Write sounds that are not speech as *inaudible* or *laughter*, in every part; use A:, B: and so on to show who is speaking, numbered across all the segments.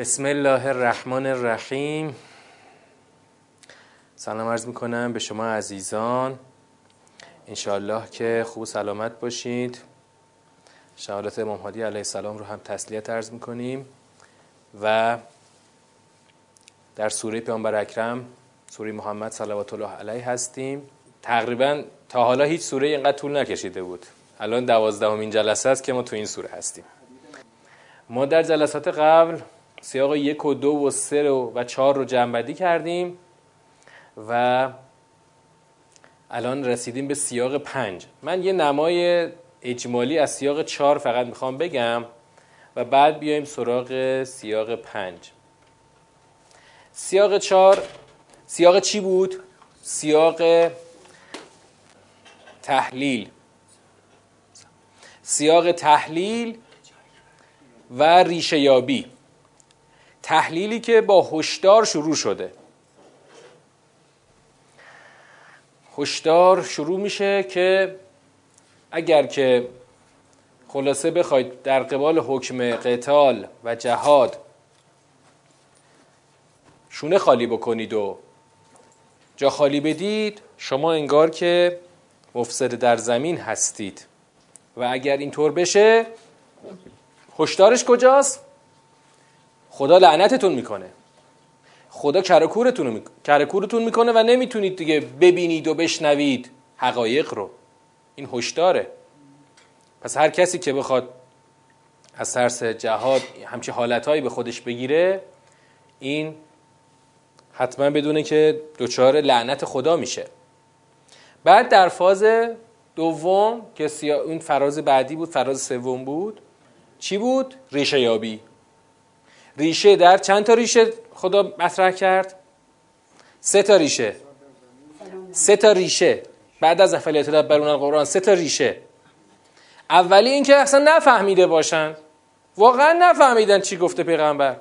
A: بسم الله الرحمن الرحیم. سلام عرض می‌کنم به شما عزیزان. انشاءالله که خوب سلامت باشید. شهادت امام هادی علیه السلام رو هم تسلیت عرض می‌کنیم و در سوره پیامبر اکرم سوره محمد صلوات الله علیه هستیم. تقریبا تا حالا هیچ سوره اینقدر طول نکشیده بود. الان دوازدهمین جلسه است که ما تو این سوره هستیم. ما در جلسات قبل سیاق یک و دو و سه رو و چهار رو جنبدی کردیم و الان رسیدیم به سیاق پنج. من یه نمای اجمالی از سیاق چهار فقط می‌خوام بگم و بعد بیایم سراغ سیاق پنج. سیاق چهار سیاق چی بود؟ سیاق تحلیل. سیاق تحلیل و ریشه یابی تحلیلی که با هشدار شروع شده. هشدار شروع میشه که اگر که خلاصه بخواید در قبال حکم قتال و جهاد شونه خالی بکنید و جا خالی بدید شما انگار که مفسد در زمین هستید. و اگر اینطور بشه هشدارش کجاست؟ خدا لعنتتون می‌کنه. خدا کرکورتون کرکورتون می‌کنه و نمی‌تونید دیگه ببینید و بشنوید حقایق رو. این هشداره. پس هر کسی که بخواد از ترس جهاد همچی حالتهایی به خودش بگیره این حتما بدونه که دچار لعنت خدا میشه. بعد در فاز دوم که اون فراز بعدی بود فراز سوم بود چی بود؟ ریشه یابی. ریشه در چند تا ریشه خدا مطرح کرد؟ سه تا ریشه. سه تا ریشه. بعد از افلیت برون القرآن سه تا ریشه. اولی اینکه اصلا نفهمیده باشن. واقعا نفهمیدن چی گفته پیغمبر.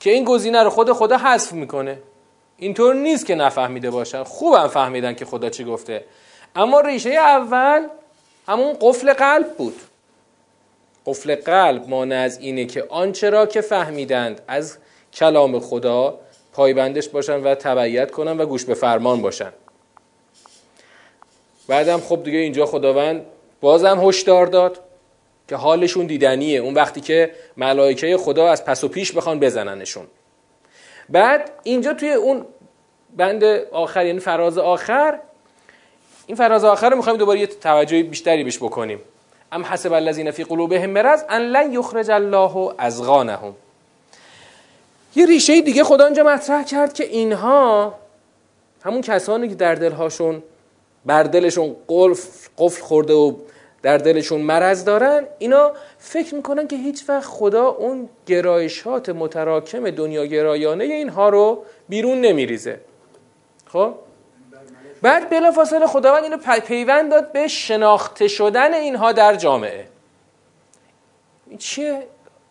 A: که این گزینه رو خود خدا حذف می‌کنه. اینطور نیست که نفهمیده باشن. خوبم فهمیدن که خدا چی گفته. اما ریشه اول همون قفل قلب بود. قفل قلب مانع از اینه که آنچه را که فهمیدند از کلام خدا پایبندش باشن و تبعیت کنن و گوش به فرمان باشن. بعدم خب دیگه اینجا خداوند بازم هشدار داد که حالشون دیدنیه. اون وقتی که ملائکه خدا از پس و پیش بخوان بزننشون. بعد اینجا توی اون بند آخر یعنی فراز آخر این فراز آخر رو می‌خوایم دوباره یه توجه بیشتری بهش بکنیم. ام حسب الذین فی قلوبهم مرض ان لن یخرج الله ازغانهم یه ریشه دیگه خدا اینجا مطرح کرد که اینها همون کسانی که در دلهاشون بر دلشون قفل, قفل خورده و در دلشون مرض دارن اینا فکر می‌کنن که هیچ وقت خدا اون گرایشات متراکم دنیا گرایانه اینها رو بیرون نمیریزه. خب؟ بعد بلا فاصله خداوند اینو پیوند داد به شناخته شدن اینها در جامعه. این چیه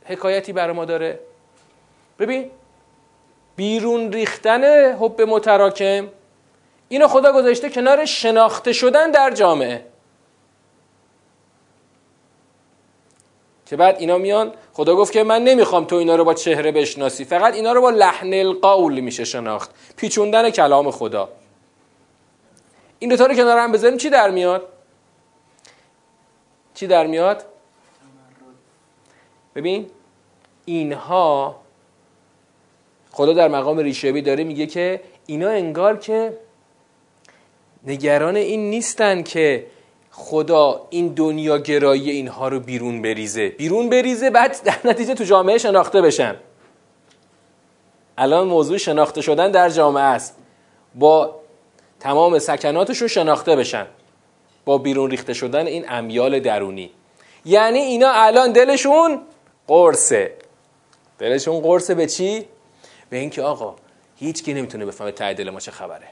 A: حکایتی برای ما داره؟ ببین بیرون ریختن حب متراکم اینو خدا گذاشته کنار شناخته شدن در جامعه. که بعد اینا میان خدا گفت که من نمی‌خوام تو اینا رو با چهره بشناسی فقط اینا رو با لحن القول میشه شناخت پیچوندن کلام خدا. این دوتا رو کنار هم بذاریم چی در میاد؟ چی در میاد؟ ببین اینها خدا در مقام ریشهبی داره میگه که اینا انگار که نگران این نیستن که خدا این دنیا گرایی اینها رو بیرون بریزه. بیرون بریزه بعد در نتیجه تو جامعه شناخته بشن. الان موضوع شناخته شدن در جامعه است. با تمام سکناتشون شناخته بشن. با بیرون ریخته شدن این امیال درونی. یعنی اینا الان دلشون قرصه. دلشون قرصه به چی؟ به اینکه آقا هیچ کی نمی‌تونه بفهمه ته دل ما چه خبره.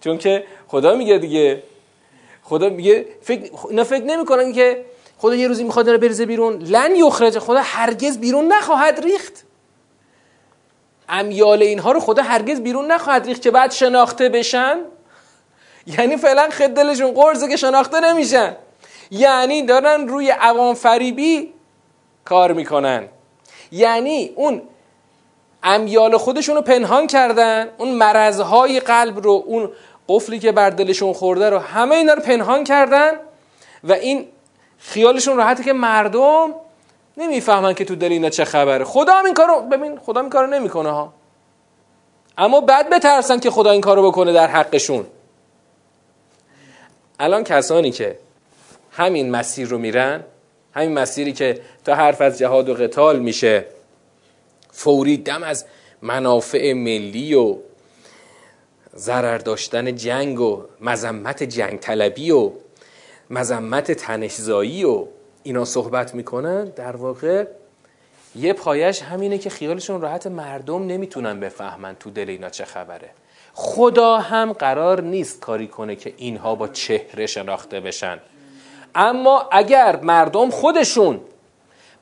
A: چون که خدا میگه دیگه. خدا میگه فکر اینا فکر نمی‌کنن که خدا یه روزی می‌خواد بریزه بیرون. لن یخرج. خدا هرگز بیرون نخواهد ریخت. امیال اینها رو خدا هرگز بیرون نخواهد ریخت که بعد شناخته بشن. یعنی فعلا خد دلشون قرضه که شناخته نمیشن. یعنی دارن روی عوام فریبی کار می‌کنن. یعنی اون امیال خودشون رو پنهان کردن اون مرضهای قلب رو اون قفلی که بر دلشون خورده رو همه اینا رو پنهان کردن و این خیالشون راحته که مردم نمی‌فهمن که تو دل اینا چه خبره. خدا هم این کارو ببین خدا این کارو نمی‌کنه ها. اما بعد بترسن که خدا این کارو بکنه در حقشون. الان کسانی که همین مسیر رو میرن همین مسیری که تا حرف از جهاد و قتال میشه فوری دم از منافع ملی و ضرر داشتن جنگ و مذمت جنگ طلبی و مذمت تنشزایی و اینا صحبت می‌کنن در واقع یه پایش همینه که خیالشون راحت مردم نمی‌تونن بفهمن تو دل اینا چه خبره. خدا هم قرار نیست کاری کنه که اینها با چهره شناخته بشن. اما اگر مردم خودشون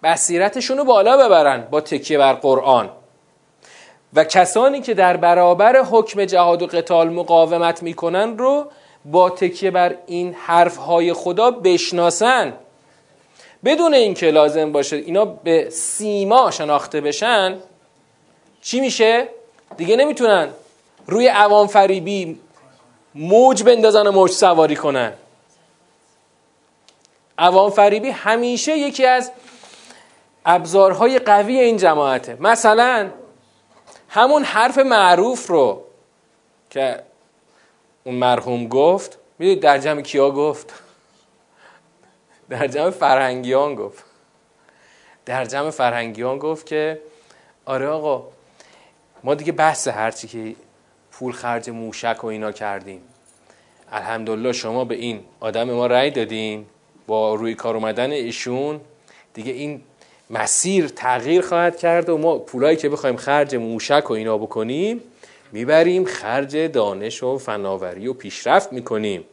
A: بصیرتشون رو بالا ببرن با تکیه بر قرآن و کسانی که در برابر حکم جهاد و قتال مقاومت می‌کنن رو با تکیه بر این حرفهای خدا بشناسن بدون اینکه لازم باشه اینا به سیما شناخته بشن چی میشه؟ دیگه نمی‌تونن روی عوام فریبی موج بندازن و موج سواری کنن. عوام فریبی همیشه یکی از ابزارهای قوی این جماعته. مثلا همون حرف معروف رو که اون مرحوم گفت می‌دونید در جمع کیا گفت؟ در جمع فرهنگیان گفت. در جمع فرهنگیان گفت که آره آقا ما دیگه بحث هرچی که پول خرج موشک و اینا کردیم. الحمدلله شما به این آدم ما رأی دادین با روی کار اومدن ایشون دیگه این مسیر تغییر خواهد کرد و ما پولایی که بخوایم خرج موشک و اینا بکنیم می‌بریم خرج دانش و فناوری و پیشرفت می‌کنیم.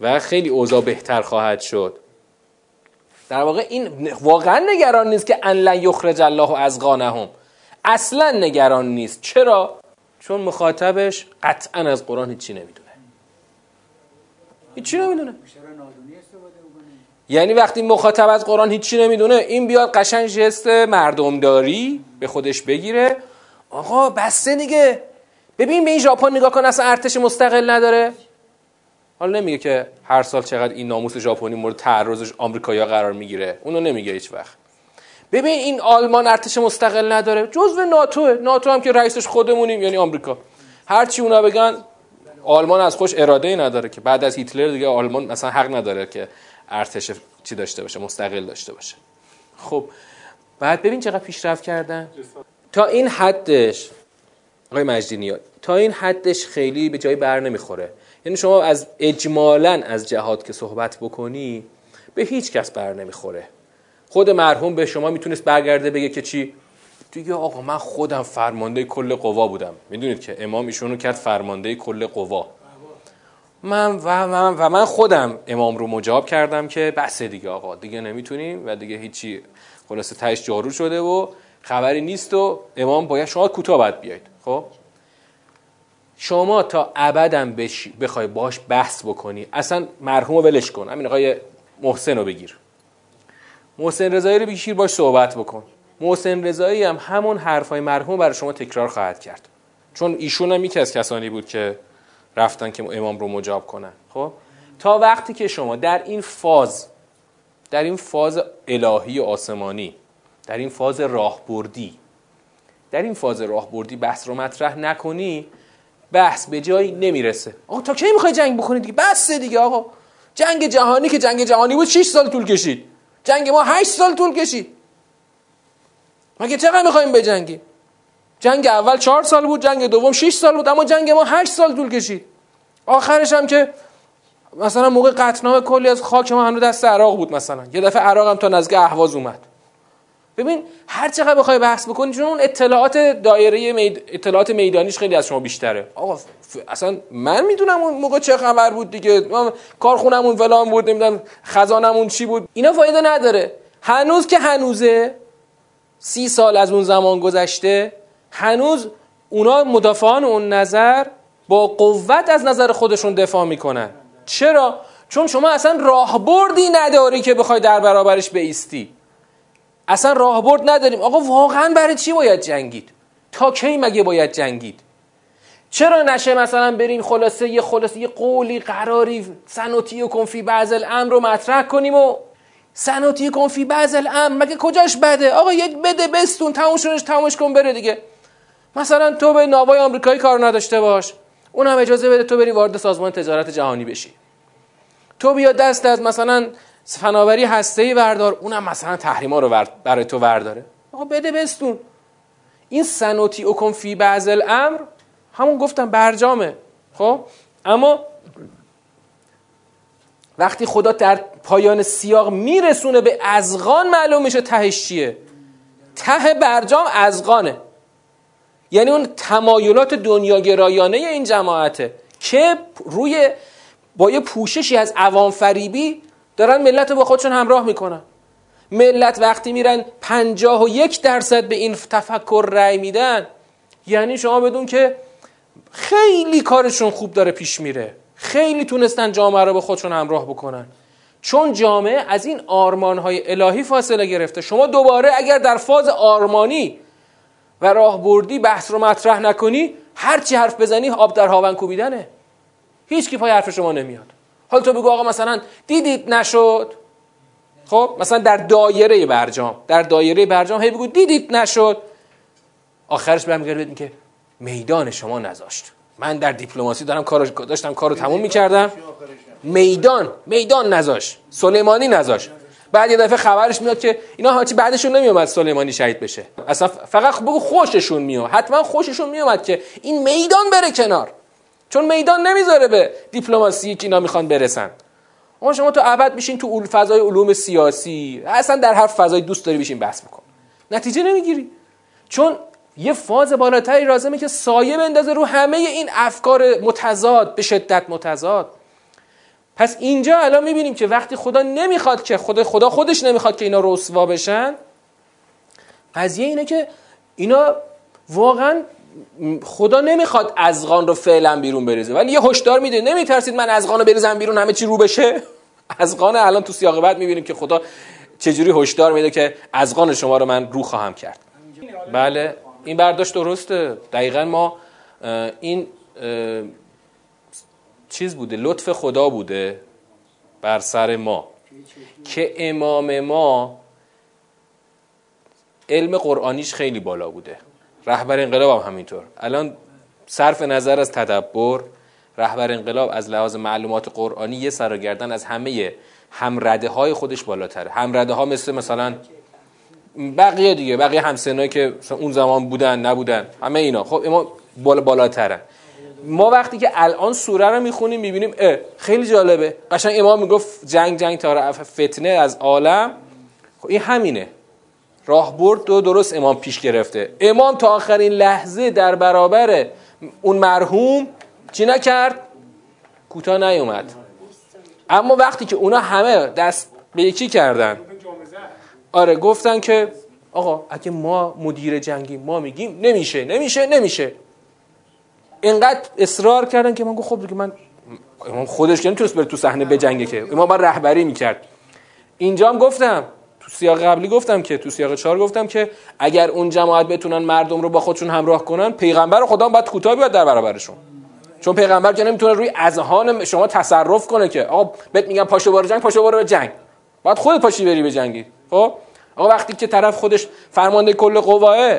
A: و خیلی اوضاع بهتر خواهد شد. در واقع این واقعا نگران نیست که ان یخرج الله از غانهم اصلا نگران نیست. چرا؟ چون مخاطبش قطعا از قرآن هیچی نمی‌دونه. هیچی نمی‌دونه. یعنی وقتی مخاطب از قرآن هیچی نمی‌دونه این بیاد قشنگ جست مردمداری به خودش بگیره. آقا بسته دیگه. ببین به این ژاپن نگاه کن اصلا ارتش مستقل نداره. حالا نمیگه که هر سال چقدر این ناموس ژاپنی مورد تعرض آمریکایی‌ها قرار می‌گیره. اونو نمیگه هیچ وقت. ببین این آلمان ارتش مستقل نداره. جزو ناتو. ناتو هم که رئیسش خودمونیم یعنی آمریکا. هر چی اونا بگن آلمان از خوش اراده ای نداره که بعد از هیتلر دیگه آلمان مثلا حق نداره که ارتش چی داشته باشه مستقل داشته باشه. خب بعد ببین چقدر پیشرفت کردن. تا این حدش آقای مجدی تا این حدش خیلی به جایی بر نمی‌خوره. یعنی شما از اجمالا از جهاد که صحبت بکنی به هیچ کس بر نمی‌خوره. خود مرحوم به شما می‌تونست برگرده بگه که چی؟ دیگه آقا من خودم فرمانده کل قوا بودم. می‌دونید که امام ایشونو کرد فرمانده کل قوا. من و, من و من خودم امام رو مجاب کردم که بس دیگه آقا دیگه نمی‌تونیم و دیگه هیچی. خلاصه تهش جارو شده و خبری نیست و امام باید شما کوتاه باید بیاید. خب؟ شما تا ابدم بخوای باش بحث بکنی اصلا مرحوم رو ولش کن. همین آقای محسن رو بگیر. محسن رضایی رو بگیر باش صحبت بکن. محسن رضایی هم همون حرفای مرحوم برای شما تکرار خواهد کرد. چون ایشون هم یکی از کسانی بود که رفتن که امام رو مجاب کنن. خب؟ تا وقتی که شما در این فاز در این فاز الهی و آسمانی در این فاز راهبردی در این فاز راهبردی بحث رو مطرح نکنی بحث به جایی نمی‌رسه. آقا تا کی می‌خوای جنگ بکنید دیگه؟ بس دیگه آقا. جنگ جهانی که جنگ جهانی بود 6 سال طول کشید. جنگ ما 8 سال طول کشید. مگه چقدر می‌خوایم بجنگیم؟ جنگ اول 4 سال بود جنگ دوم 6 سال بود اما جنگ ما 8 سال طول کشید. آخرش هم که مثلا موقع قطنامه کلی از خاک ما هنوز دست عراق بود مثلا. یه دفعه عراق هم تا نزدیک اهواز اومد. ببین هر چقدر بخوای بحث بکنی چون اون اطلاعات دایره مید... اطلاعات میدانیش خیلی از شما بیشتره. آقا اصلا من می‌دونم اون موقع چه خبر بود دیگه. کارخونمون فلان بود نمی‌دونم خزانمون چی بود. اینا فایده نداره. هنوز که هنوزه سی سال از اون زمان گذشته هنوز اونا مدافعان اون نظر با قوت از نظر خودشون دفاع می‌کنن. چرا؟ چون شما اصلا راهبردی نداری که بخوای در برابرش بیستی اصلا راهبرد نداریم. آقا واقعا برای چی باید جنگید؟ تا کی مگه باید جنگید؟ چرا نشه مثلا بریم خلاصه یه خلاصه یه قولی قراری سنوتی و کنفی بعض الامر رو مطرح کنیم و سنوتی کنفی بعض الامر. مگه کجاش بده؟ آقا یک بده بستون تموم شدش کن بره دیگه. مثلا تو به ناوای آمریکایی کار نداشته باش. اونم اجازه بده تو بری وارد سازمان تجارت جهانی بشی. تو بیا دست از مثلا فناوری هسته وردار اونم مثلا تحریما رو برای تو ورداره. آقا بده بستون. این سنوتی اکن فی بعض الامر همون گفتم برجامه. خب؟ اما وقتی خدا در پایان سیاق میرسونه به ازغان معلوم میشه تهش چیه؟ ته برجام ازغانه یعنی اون تمایلات دنیاگرایانه این جماعته که روی با یه پوششی از عوام فریبی دارن ملت رو با خودشون همراه می‌کنن. ملت وقتی میرن پنجاه و یک درصد به این تفکر رأی میدن یعنی شما بدون که خیلی کارشون خوب داره پیش میره. خیلی تونستن جامعه رو به خودشون همراه بکنن. چون جامعه از این آرمانهای الهی فاصله گرفته. شما دوباره اگر در فاز آرمانی و راهبردی بحث رو مطرح نکنی هرچی حرف بزنی آب در هاون کوبیدنه. هیچ کی پای حرف شما نمیاد. حالا تو بگو آقا مثلا دیدید نشد؟ خب مثلا در دایره برجام در دایره برجام هی بگو دیدید نشد؟ آخرش برمیگرده که میدان شما نذاشت. من در دیپلماسی دارم کارو داشتم کارو تموم می‌کردم. میدان میدان نذاشت. سلیمانی نذاشت. بعد یه دفعه خبرش میاد که اینا هاچی بعدشون نمیومد سلیمانی شهید بشه. اصلا فقط بگو خوششون میاد حتما خوششون میومد که این میدان بره کنار. چون میدان نمی‌ذاره به دیپلماسی که اینا می‌خوان برسن. اما شما تو ابد میشین تو فضای علوم سیاسی اصلا در هر فضای دوست داری بشین بحث بکن. نتیجه نمی‌گیری. چون یه فاز بالاتری لازمه که سایه بندازه رو همه این افکار متضاد به شدت متضاد. پس اینجا الان می‌بینیم که وقتی خدا نمی‌خواد که خدا خدا خودش نمی‌خواد که اینا رسوا بشن قضیه اینه که اینا واقعا خدا نمی‌خواد ازغان رو فعلا بیرون بریزه. ولی یه هشدار میده. نمیترسید من ازغان رو بریزم بیرون همه چی رو بشه؟ *laughs* ازغان الان تو سیاق بعد می‌بینیم که خدا چجوری هشدار میده که ازغان شما رو من رو خواهم کرد. بله این برداشت درسته. دقیقا ما این چیز بوده لطف خدا بوده بر سر ما که امام ما علم قرآنیش خیلی بالا بوده. رهبر انقلاب هم همینطور. الان صرف نظر از تدبر رهبر انقلاب از لحاظ معلومات قرآنی یه سراگردن از همه همرده های خودش بالاتره همرده ها مثل مثلا بقیه دیگه بقیه همسنایی که اون زمان بودن نبودن همه اینا. خب ما بالا بالاترن. ما وقتی که الان سوره رو می‌خونیم می‌بینیم اه خیلی جالبه. قشنگ امام می‌گفت جنگ جنگ تا فتنه از عالم. خب این همینه. راهبرد دو درست امام پیش گرفته. امام تا آخرین لحظه در برابر اون مرحوم چی نکرد؟ کوتاه نیومد. اما وقتی که اونا همه دست به یکی کردن. آره گفتن که آقا اگه ما مدیر جنگی ما میگیم نمیشه نمیشه نمیشه. اینقدر اصرار کردن که من گفت خب دیگه من امام خودش که نمی‌تونست بره تو صحنه به جنگه که. امام با رهبری می‌کرد. اینجا هم گفتم تو سیاق قبلی گفتم که تو سیاق چهار گفتم که اگر اون جماعت بتونن مردم رو با خودشون همراه کنن پیغمبر خدا باید کوتاه بیاد در برابرشون. چون پیغمبر که نمی‌تونه روی اذهان شما تصرف کنه که آقا بهت میگم پاشو برو جنگ پاشو برو به جنگ. باید خودت پاشی بری به جنگی. خب؟ آقا وقتی که طرف خودش فرمانده کل قواه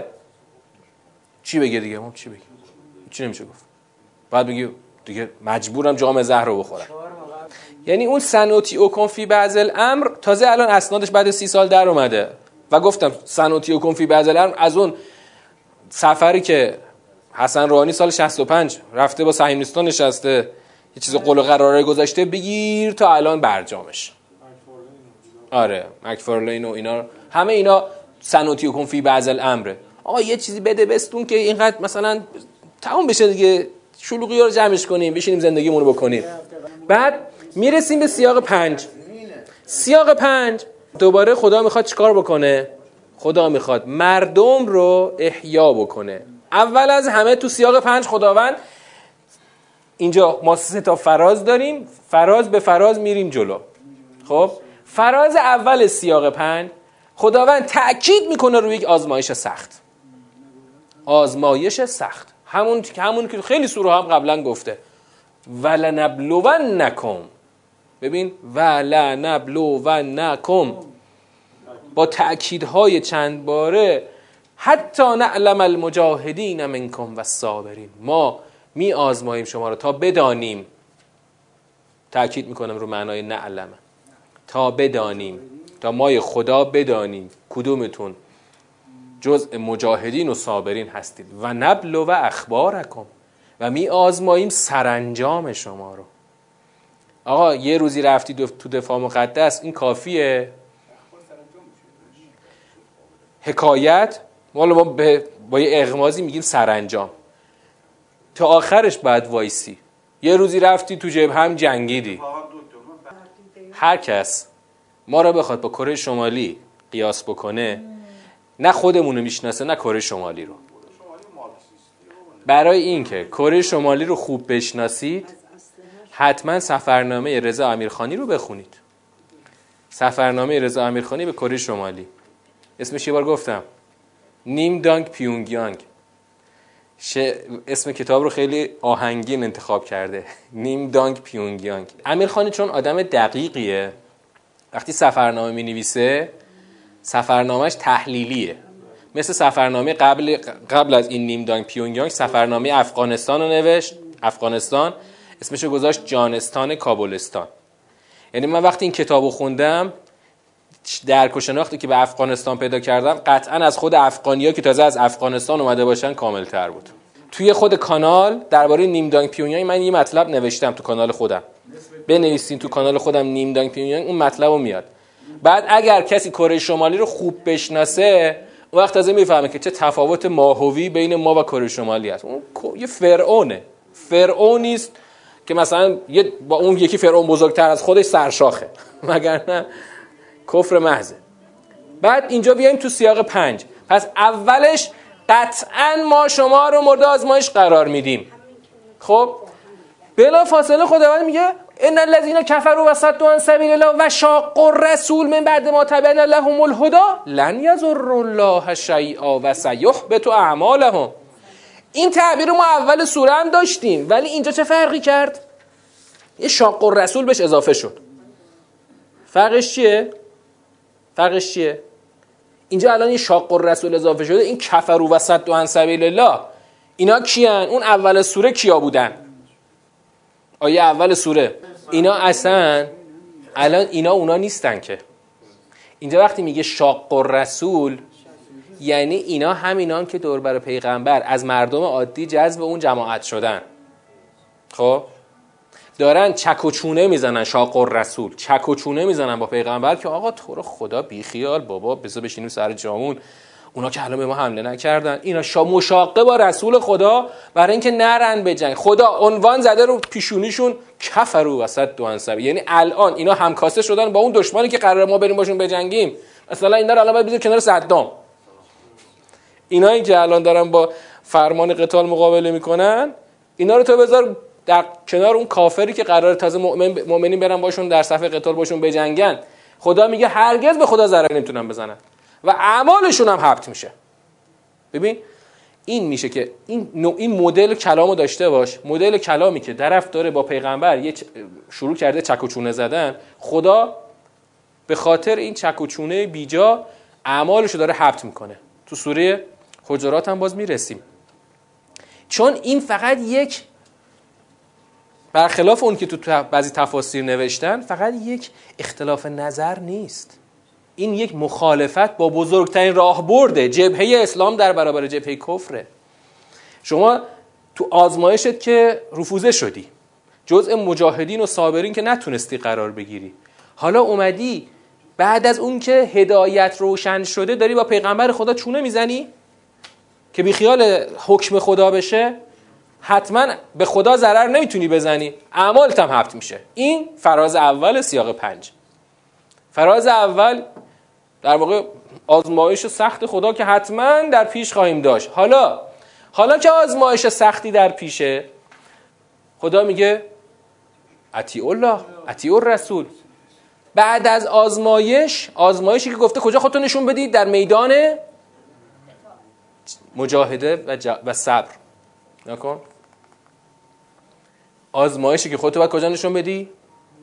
A: چی بگه دیگه؟ ما چی بگه؟ چی نمیشه گفت؟ بعد بگی دیگه مجبورم جام زهر رو بخورم. یعنی اون سنوتی او کنفی بعض الامر تازه الان اسنادش بعد سی سال در اومده. و گفتم سنوتی او کنفی بعض الامر از اون سفری که حسن روحانی سال 65 رفته با سهیمنیستان نشسته یه چیز قول و قراره گذاشته بگیر تا الان برجامش آره مکفارلین و اینا. همه اینا سنوتی و کنفی بعض الامره. آقا یه چیزی بده بستون که اینقدر مثلا تمام بشه دیگه. شلوغی رو جمعش کنیم بشینیم زندگیمون رو بکنیم. بعد می‌رسیم به سیاق پنج. سیاق پنج. دوباره خدا می‌خواد چیکار بکنه؟ خدا می‌خواد مردم رو احیا بکنه. اول از همه تو سیاق پنج خداوند اینجا ما تا فراز داریم. فراز به فراز میریم جلو. خب؟ فراز اول سیاق پنج. خداوند تأکید می‌کنه روی یک آزمایش سخت. آزمایش سخت. همون همون که خیلی سوره هم قبلا گفته. ولنبلونکم ببین ولنبلونکم با تأکیدهای چند باره حتی نعلم المجاهدین منکم و صابرین ما می آزماییم شما رو تا بدانیم. تأکید می‌کنم رو معنای نعلم. تا بدانیم. تا مای خدا بدانیم کدومتون جزء مجاهدین و صابرین هستید. و نبل و اخبارکم. و می آزماییم سرانجام شما رو. آقا یه روزی رفتی تو دفاع مقدس این کافیه؟ حکایت؟ مال ما با یه اغمازی میگیم سرانجام. تا آخرش بعد وایسی. یه روزی رفتی تو جبه هم جنگیدی. هر کس. ما را بخواد با کره شمالی قیاس بکنه نه خودمون رو می‌شناسه نه کره شمالی رو. برای اینکه کره شمالی رو خوب بشناسید حتما سفرنامه رضا امیرخانی رو بخونید. سفرنامه رضا امیرخانی به کره شمالی. اسمش یه بار گفتم. نیم دانگ پیونگیانگ. اسم کتاب رو خیلی آهنگین انتخاب کرده. نیم دانگ پیونگیانگ. امیرخانی چون آدم دقیقیه. وقتی سفرنامه می نویسه سفرنامهش تحلیلیه. مثل سفرنامه قبل, قبل از این نیم دانگ پیونگیانگ سفرنامه افغانستان رو نوشت. افغانستان. اسمش گذاشت جانستان کابلستان. یعنی من وقتی این کتاب رو خوندم درک و شناختی که به افغانستان پیدا کردم قطعا از خود افغانیا که تازه از افغانستان اومده باشن کامل تر بود. توی خود کانال درباره نیم دانگ پیونیانگ من یه مطلب نوشتم تو کانال خودم. بنویسین تو کانال خودم نیم دانگ پیونیانگ اون مطلب میاد. بعد اگر کسی کره شمالی رو خوب بشناسه اون وقت تازه می‌فهمه که چه تفاوت ماهوی بین ما و کره شمالی هست اون یه فرعونه. فرعونی است که مثلا یه با اون یکی فرعون بزرگتر از خودش سرشاخه. *laughs* مگر نه کفر محضه. بعد اینجا بیایم تو سیاق پنج. پس اولش قطعا ما شما رو مورد آزمایش قرار میدیم. خب؟ بلا فاصله خداوند میگه ان الذين كفروا وصدوا عن سبيل الله و الرسول من بعد ما تبين لهم الهدى لن يضر الله شيئا و اعمالهم. این تعبیر رو ما اول سوره هم داشتیم ولی اینجا چه فرقی کرد؟ یه شاق الرسول بهش اضافه شد. فرقش چیه؟ فرقش چیه؟ اینجا الان یه شاق الرسول اضافه شده این کفر و صد و سبیل الله اینا کیان؟ اون اول سوره کیا بودن؟ آیه اول سوره. اینا اصلا الان اینا اونا نیستن که. اینجا وقتی میگه شاق الرسول یعنی اینا همینان که دور بر پیغمبر از مردم عادی جذب اون جماعت شدن. خب؟ دارن چک و چونه می‌زنن شاق رسول چک و چونه می‌زنن با پیغمبر که آقا تو رو خدا بیخیال بابا بذار بشینیم سر جامون. اونا که الان به ما حمله نکردن. اینا شا مشاقه با رسول خدا برای اینکه نرن به جنگ. خدا عنوان زده رو پیشونیشون کفرو وسط دو انصب یعنی الان اینا همکاسه شدن با اون دشمنی که قرار ما بریم باشون بجنگیم. مثلا اینا رو الان باید بذار کنار صدام. اینایی که الان دارن با فرمان قتال مقابله می‌کنن اینا رو تو بذار در کنار اون کافری که قرار تازه مؤمن مؤمنین برن باشون در صفحه قتال باشون بجنگن. خدا میگه هرگز به خدا ضرر نمی‌تونن بزنن. و اعمالشون هم حبط میشه. ببین این میشه که این این مدل کلامو داشته باش. مدل کلامی که طرف داره با پیغمبر یه شروع کرده چک و چونه زدن. خدا به خاطر این چک و چونه بیجا اعمالشو داره حبط می‌کنه. تو سوره حجرات هم باز می‌رسیم. چون این فقط یک برخلاف اون که تو بعضی تفاسیر نوشتن فقط یک اختلاف نظر نیست. این یک مخالفت با بزرگترین راه برده جبهه اسلام در برابر جبهه کفره. شما تو آزمایشت که رفوزه شدی جزء مجاهدین و صابرین که نتونستی قرار بگیری. حالا اومدی بعد از اون که هدایت روشن شده داری با پیغمبر خدا چونه می‌زنی؟ که بیخیال حکم خدا بشه حتما به خدا ضرر نمی‌تونی بزنی. اعمالت هم حبت میشه. این فراز اول سیاق پنج. فراز اول در واقع آزمایش سخت خدا که حتما در پیش خواهیم داشت. حالا حالا که آزمایش سختی در پیشه خدا میگه اطیع الله اطیع الرسول بعد از آزمایش آزمایشی که گفته کجا خودتون نشون بدید در میدان مجاهده و, و صبر. نکن. آزمایشی که خودتو باید کجا نشون بدی؟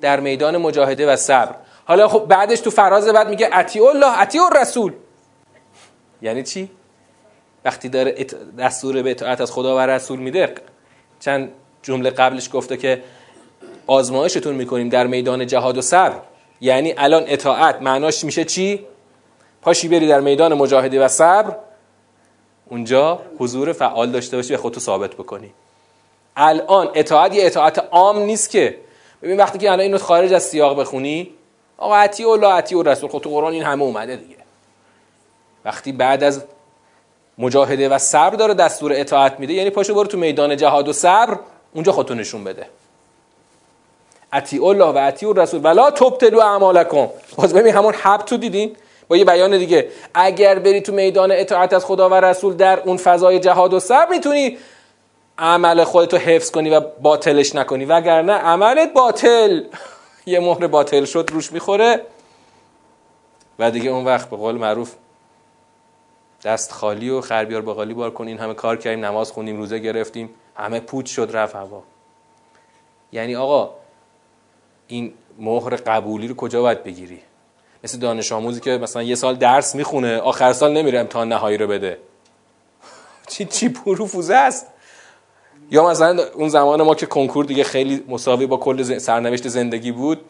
A: در میدان مجاهده و صبر. حالا خب بعدش تو فراز بعد میگه اتی الله اتی رسول یعنی چی؟ وقتی داره دستور به اطاعت از خدا و رسول میده چند جمله قبلش گفته که آزمایشتون می‌کنیم در میدان جهاد و صبر. یعنی الان اطاعت معناش میشه چی؟ پاشی بری در میدان مجاهده و صبر اونجا حضور فعال داشته باشی و خودتو ثابت بکنی. الان اطاعت یه اطاعت عام نیست که. ببین وقتی که الان اینو خارج از سیاق بخونی آقا عتی و لا عتی و رسول خود تو قرآن این همه اومده دیگه. وقتی بعد از مجاهده و صبر داره دستور اطاعت میده یعنی پاشو برو تو میدان جهاد و صبر اونجا خودتو نشون بده. اتی الله و اتی رسول ولا تبتلوا اعمالکم. باز ببین همون حب تو دیدین؟ با یه بیان دیگه. اگر بری تو میدان اطاعت از خدا و رسول در اون فضای جهاد و صبر می‌تونی عمل خودتو حفظ کنی و باطلش نکنی. وگرنه عملت باطل. *laughs* یه مهر باطل شد روش می‌خوره. و دیگه اون وقت به قول معروف دست خالی و خربیار باقالی بار کنین. همه کار کردیم نماز خوندیم روزه گرفتیم همه پوچ شد رفت هوا. یعنی آقا این مهر قبولی رو کجا باید بگیری؟ مثل دانش آموزی که مثلا یه سال درس می‌خونه آخر سال نمیره امتحان نهایی رو بده. *laughs* چی چی پروفوزه است؟ یا مثلا اون زمان ما که کنکور دیگه خیلی مساوی با کل سرنوشت زندگی بود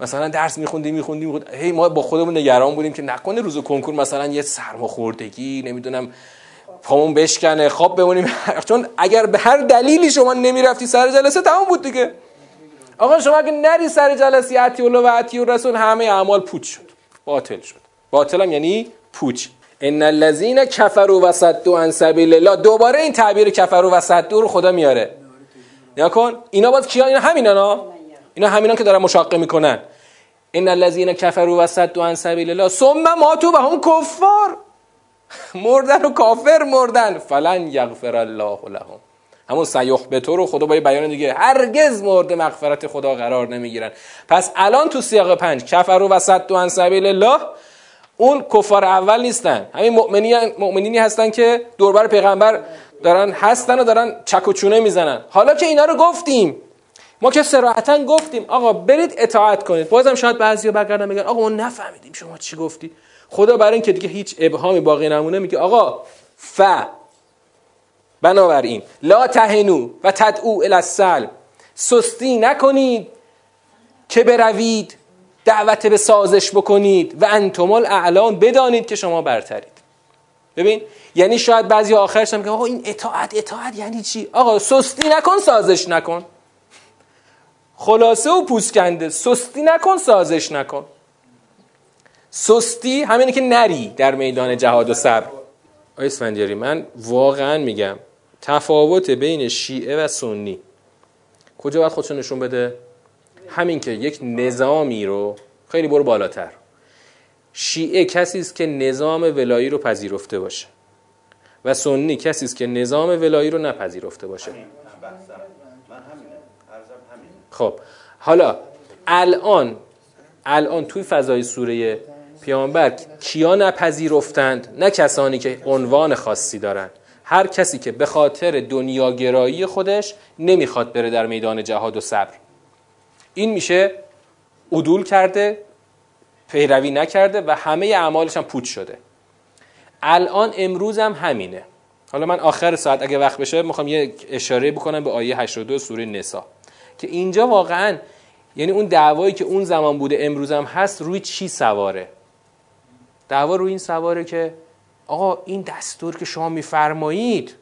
A: مثلا درس میخوندیم میخوندیم می‌خوند هی ما با خودمون نگران بودیم که نکنه روز کنکور مثلا یه سرماخوردگی نمی‌دونم پامون بشکنه خواب بمونیم. *laughs* چون اگر به هر دلیلی شما نمی‌رفتی سر جلسه تمام بود دیگه. آقا شما اگه نری سر جلسه عتی و عتی رسول همه اعمال پوچ شد. باطل شد. باطل هم یعنی پوچ. ان الذين كفروا وصدوا عن سبيل الله. دوباره این تعبیر کفروا و صدوا رو خدا میاره. نیا کن. اینا باز کیا؟ اینا همینا اینا همینا که دارن مشاقه می‌کنن. ان الذين كفروا وصدوا عن سبيل الله. ثم ماتوا وهم كفار مردن و *laughs* کافر مردن. فلن یغفر الله لهم. همون سیح به تو رو خدا با بیان دیگه. هرگز مورد مغفرت خدا قرار نمی‌گیرن. پس الان تو سیاق پنج کفر و صد عن سبیل الله اون کفار اول نیستن. همین مؤمنینی هستن که دوربر پیغمبر دارن هستن و دارن چک و می‌زنن. حالا که اینا رو گفتیم ما که سراحتا گفتیم آقا برید اطاعت کنید. بازم شاید بعضیا برگردن میگن آقا ما نفهمیدیم شما چی گفتی. خدا برای اینکه دیگه هیچ ابهامی باقی نمونه میگه آقا ف بنابراین لا تهنو و تدعو الاسل سستی نکنید که بروید دعوت به سازش بکنید و انتمال اعلان بدانید که شما برترید. ببین یعنی شاید بعضی آخرش هم که آقا این اطاعت اطاعت یعنی چی؟ آقا سستی نکن سازش نکن. خلاصه و پوسکنده سستی نکن سازش نکن. سستی همینه که نری در میدان جهاد و صبر. آیس من واقعا میگم تفاوت بین شیعه و سنی. کجا باید خودشون نشون بده؟ همین که یک نظامی رو خیلی برو بالاتر. شیعه کسی است که نظام ولایی رو پذیرفته باشه و سنی کسی است که نظام ولایی رو نپذیرفته باشه. خب حالا الان الان توی فضای سوره پیامبر کیا نپذیرفتند؟ نه کسانی که عنوان خاصی دارند هر کسی که به خاطر دنیاگرایی خودش نمی‌خواد بره در میدان جهاد و صبر. این میشه عدول کرده پیروی نکرده و همه اعمالش هم پوچ شده. الان امروز هم همینه. حالا من آخر ساعت اگه وقت بشه می‌خوام یه اشاره بکنم به آیه 82 سوره نسا. که اینجا واقعا یعنی اون دعوایی که اون زمان بوده امروز هم هست روی چی سواره؟ دعوا روی این سواره که آقا این دستور که شما میفرمایید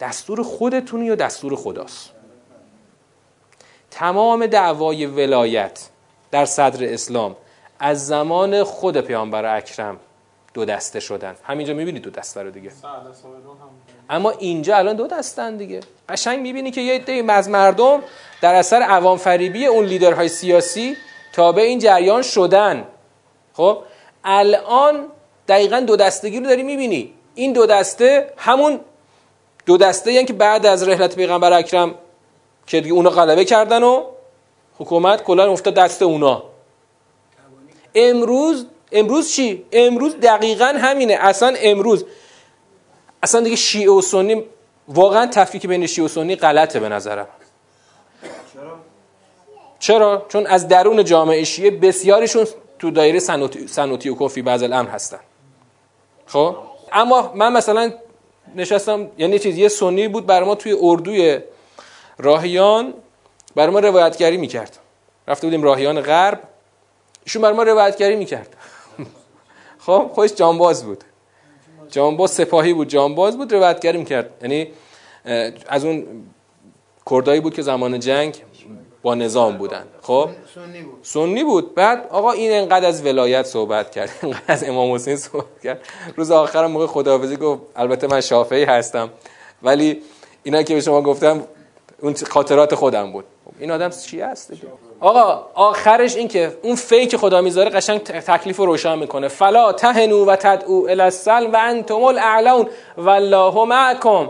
A: دستور خودتون یا دستور خداست؟ تمام دعوای ولایت در صدر اسلام از زمان خود پیامبر اکرم دو دسته شدن. همینجا می‌بینید دو دسته رو دیگه. اما اینجا الان دو دستن دیگه. قشنگ می‌بینی که یه عده از مردم در اثر عوام فریبی اون لیدرهای سیاسی تابع این جریان شدن. خب الان دقیقا دو دستگی رو داری می‌بینی. این دو دسته همون دو دسته یعنی که بعد از رحلت پیغمبر اکرم که دیگه اونا غلبه کردن و حکومت کلا افتاد دست اونا. امروز امروز چی؟ امروز دقیقا همینه. اصلا امروز. اصلا دیگه شیعه و سنی واقعا تفکیک بین شیعه و سنی غلطه به نظرم. چرا؟ چون از درون جامعه شیعه بسیاریشون تو دایره سنوتی, و کفی بعض الامر هستن. خب؟ اما من مثلا نشستم یعنی چیز یه سنی بود بر ما توی اردوی راهیان بر ما روایتگری می‌کرد. رفته بودیم راهیان غرب ایشون بر ما روایتگری می‌کرد. *laughs* خب؟ خودش جانباز بود. جانباز سپاهی بود جانباز بود روایتگری می‌کرد. یعنی از اون کردایی بود که زمان جنگ با نظام بودن. خب؟ سنی بود. سنی بود. بعد آقا این انقدر از ولایت صحبت کرد. *laughs* انقدر از امام حسین صحبت کرد. روز آخر موقع خداحافظی گفت البته من شافعی هستم. ولی اینا که به شما گفتم اون خاطرات خودم بود. این آدم چی هست آقا آخرش این که اون فیک خدا می‌ذاره قشنگ تکلیف رو روشن می‌کنه. فلا تهنو و تدعو الی السلم و انتم الاعلون. والله معکم.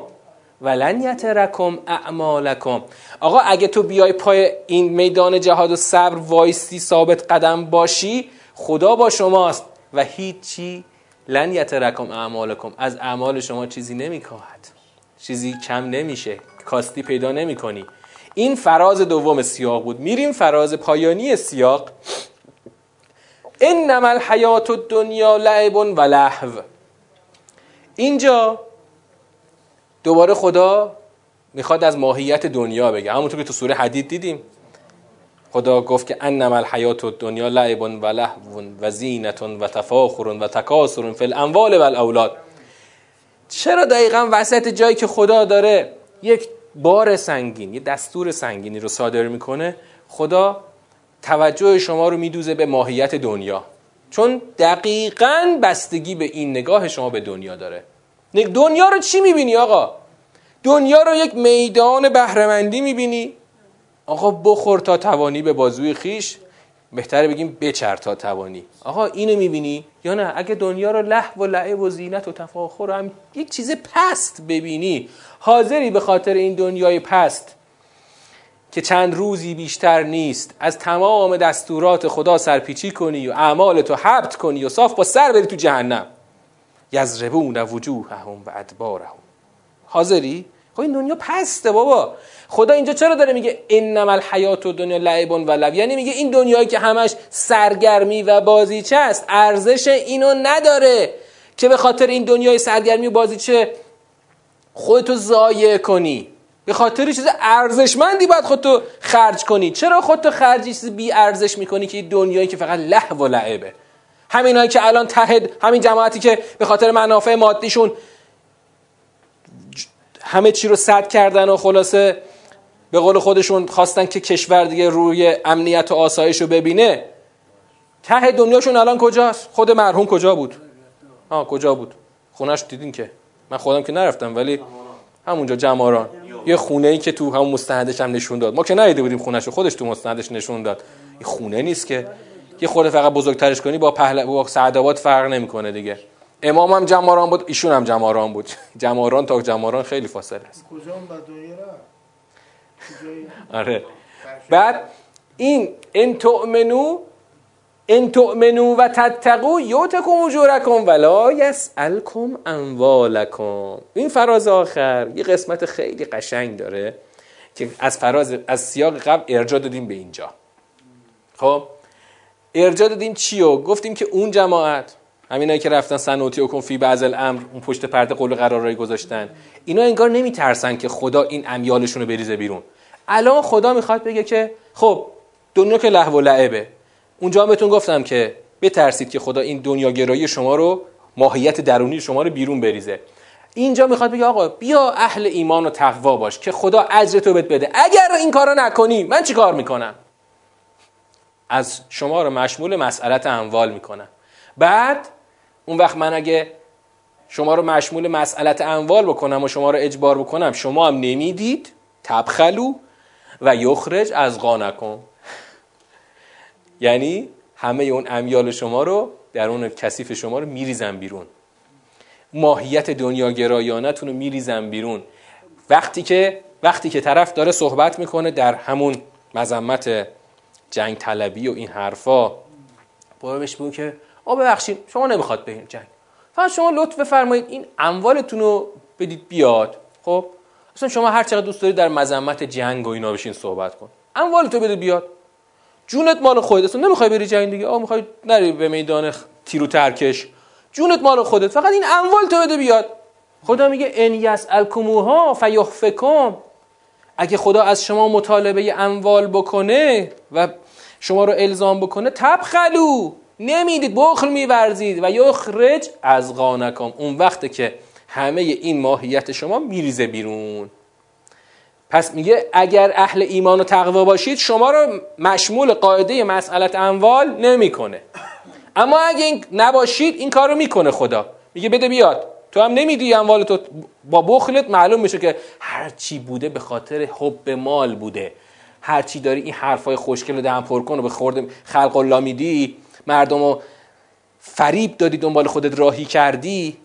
A: ولن یترکم اعمالکم. آقا اگه تو بیای پای این میدان جهاد و صبر وایستی ثابت قدم باشی خدا با شماست و هیچی لن یترکم اعمالکم. از اعمال شما چیزی نمیکاهد چیزی کم نمیشه. کاستی پیدا نمی‌کنی. این فراز دوم سیاق بود. میریم فراز پایانی سیاق. انما الحیات الدنیا لعب و لهو. اینجا دوباره خدا می‌خواد از ماهیت دنیا بگه. همونطور که تو سوره حدید دیدیم. خدا گفت که انما الحیات الدنیا لعب و لهو و زینت و تفاخر و تکاسر فی الاموال و الاولاد. چرا دقیقا وسط جایی که خدا داره یک بار سنگین یه دستور سنگینی رو صادر می‌کنه خدا توجه شما رو میدوزه به ماهیت دنیا. چون دقیقا بستگی به این نگاه شما به دنیا داره. دنیا رو چی می‌بینی آقا؟ دنیا رو یک میدان بهرهمندی می‌بینی. آقا بخور تا توانی به بازوی خیش. بهتره بگیم بچر تا توانی. آقا اینو می‌بینی؟ یا نه؟ اگه دنیا رو لحو و لعب و زینت و تفاخر هم یک چیز پست ببینی حاضری به خاطر این دنیای پست که چند روزی بیشتر نیست از تمام دستورات خدا سرپیچی کنی و اعمال تو حبت کنی و صاف با سر بری تو جهنم. یزربون وجوههم و ادبارهم. حاضری؟ خب این دنیا پسته بابا. خدا اینجا چرا داره میگه انما الحیات و دنیا لعب و لب یعنی میگه این دنیایی که همش سرگرمی و بازیچه است ارزش اینو نداره که به خاطر این دنیای سرگرمی و بازیچه خودتو ضایع کنی. به خاطر چیز ارزشمندی باید خودتو خرج کنی. چرا خودتو خرج چیز بی ارزش می‌کنی که دنیایی که فقط لحو و لعبه؟ همینایی که الان تحد همین جماعتی که به خاطر منافع مادیشون همه چی رو صد کردن و خلاصه به قول خودشون خواستن که کشور دیگه روی امنیت و آسایش رو ببینه ته دنیاشون الان کجاست؟ خود مرحوم کجا بود؟ آه کجا بود؟ خونش دیدین که؟ من خودم که نرفتم ولی همونجا جماران. یه خونه ای که تو همون مستندش هم نشون داد. ما که ندیده بودیم خونش خودش تو مستندش نشون داد. این خونه نیست که یه خورده فقط بزرگترش کنی با پهل با سعدآباد فرق نمی‌کنه دیگه. امام هم جماران بود ایشون هم جماران بود. *laughs* جماران تا جماران خیلی فاصله است. آره. بعد این ان تؤمنو ان تؤمنو و تتقو یوتکم اجورکم ولا یسالکم اموالکم. این فراز آخر یه قسمت خیلی قشنگ داره که از فراز از سیاق قبل ارجاع دادیم به اینجا. خب؟ ارجاع دادیم چیو؟ گفتیم که اون جماعت همینایی که رفتن سنوتی و فی بعض الامر اون پشت پرده قول قرارایی گذاشتن اینا انگار نمیترسن که خدا این امیالشون رو بریزه بیرون. الان خدا می‌خواد بگه که خب دنیا که لهو و لعبه. اونجا بهتون گفتم که بترسید که خدا این دنیا گرایی شما رو ماهیت درونی شما رو بیرون بریزه. اینجا می‌خواد بگه آقا بیا اهل ایمان و تقوا باش که خدا اجر تو بده. اگر این کارو نکنی من چی کار می‌کنم؟ از شما رو مشمول مسئلت اموال می‌کنم. بعد اون وقت من اگه شما رو مشمول مسئلت اموال بکنم و شما رو اجبار بکنم شما هم نمی‌دید تبخلو و یخرج از قانکم یعنی همه اون امیال شما رو در اون کثیف شما رو میریزن بیرون. ماهیت دنیا گرایانتون رو میریزن بیرون. وقتی که وقتی که طرف داره صحبت می‌کنه در همون مذمت جنگ طلبی و این حرفا. برو بهش بگو که آ ببخشید شما نمی‌خواد به جنگ. فقط شما لطف بفرمایید این اموالتون رو بدید بیاد. خب؟ اصلا شما هر چقدر دوست دارید در مذمت جنگ و اینا بشین صحبت کن. اموالتو بده بیاد. جونت مال خودت اصلا نمی‌خوای بری جنگ دیگه؟ آ می‌خوای نری به میدان تیرو ترکش. جونت مال خودت فقط این اموال تو بده بیاد. خدا میگه ان یسالکموها فیحفکم اگه خدا از شما مطالبه اموال بکنه و شما رو الزام بکنه تبخلو. نمی‌دید بخل میورزید. و یخرج از غانکم. اون وقته که همه این ماهیت شما میریزه بیرون. پس میگه اگر اهل ایمان و تقوا باشید شما رو مشمول قاعده مسئلت اموال نمی‌کنه. اما اگه نباشید این کار رو می‌کنه خدا. میگه بده بیاد. تو هم نمیدی اموال تو با بخلت معلوم میشه که هر چی بوده به خاطر حب مال بوده. هر چی داری این حرفای خوشگل دهن پر کن و به خورد خلق الله میدی مردم رو فریب دادی دنبال خودت راهی کردی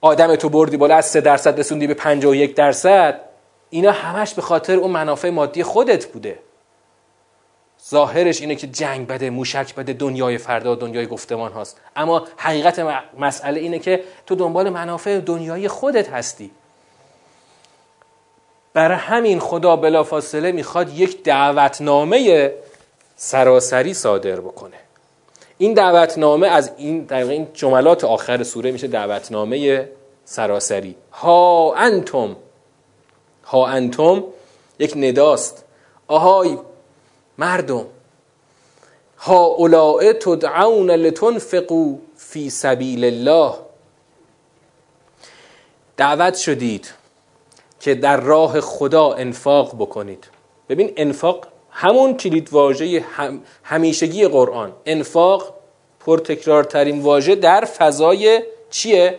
A: آدم تو بردی بالا از 3 درصد رسوندی به 51 درصد. اینا همش به خاطر اون منافع مادی خودت بوده. ظاهرش اینه که جنگ بده موشک بده دنیای فردا دنیای گفتمان هاست. اما حقیقت مسئله اینه که تو دنبال منافع دنیای خودت هستی. برای همین خدا بلافاصله می‌خواد یک دعوتنامه سراسری صادر بکنه. این دعوتنامه از این در این جملات آخر سوره میشه دعوتنامه سراسری. ها انتم. ها انتم یک نداست. آهای مردم. ها اولاء تدعون لتنفقوا فی سبیل الله. دعوت شدید. که در راه خدا انفاق بکنید. ببین انفاق همون کلید واژه هم همیشگی قرآن. انفاق پرتکرارترین واژه در فضای چیه؟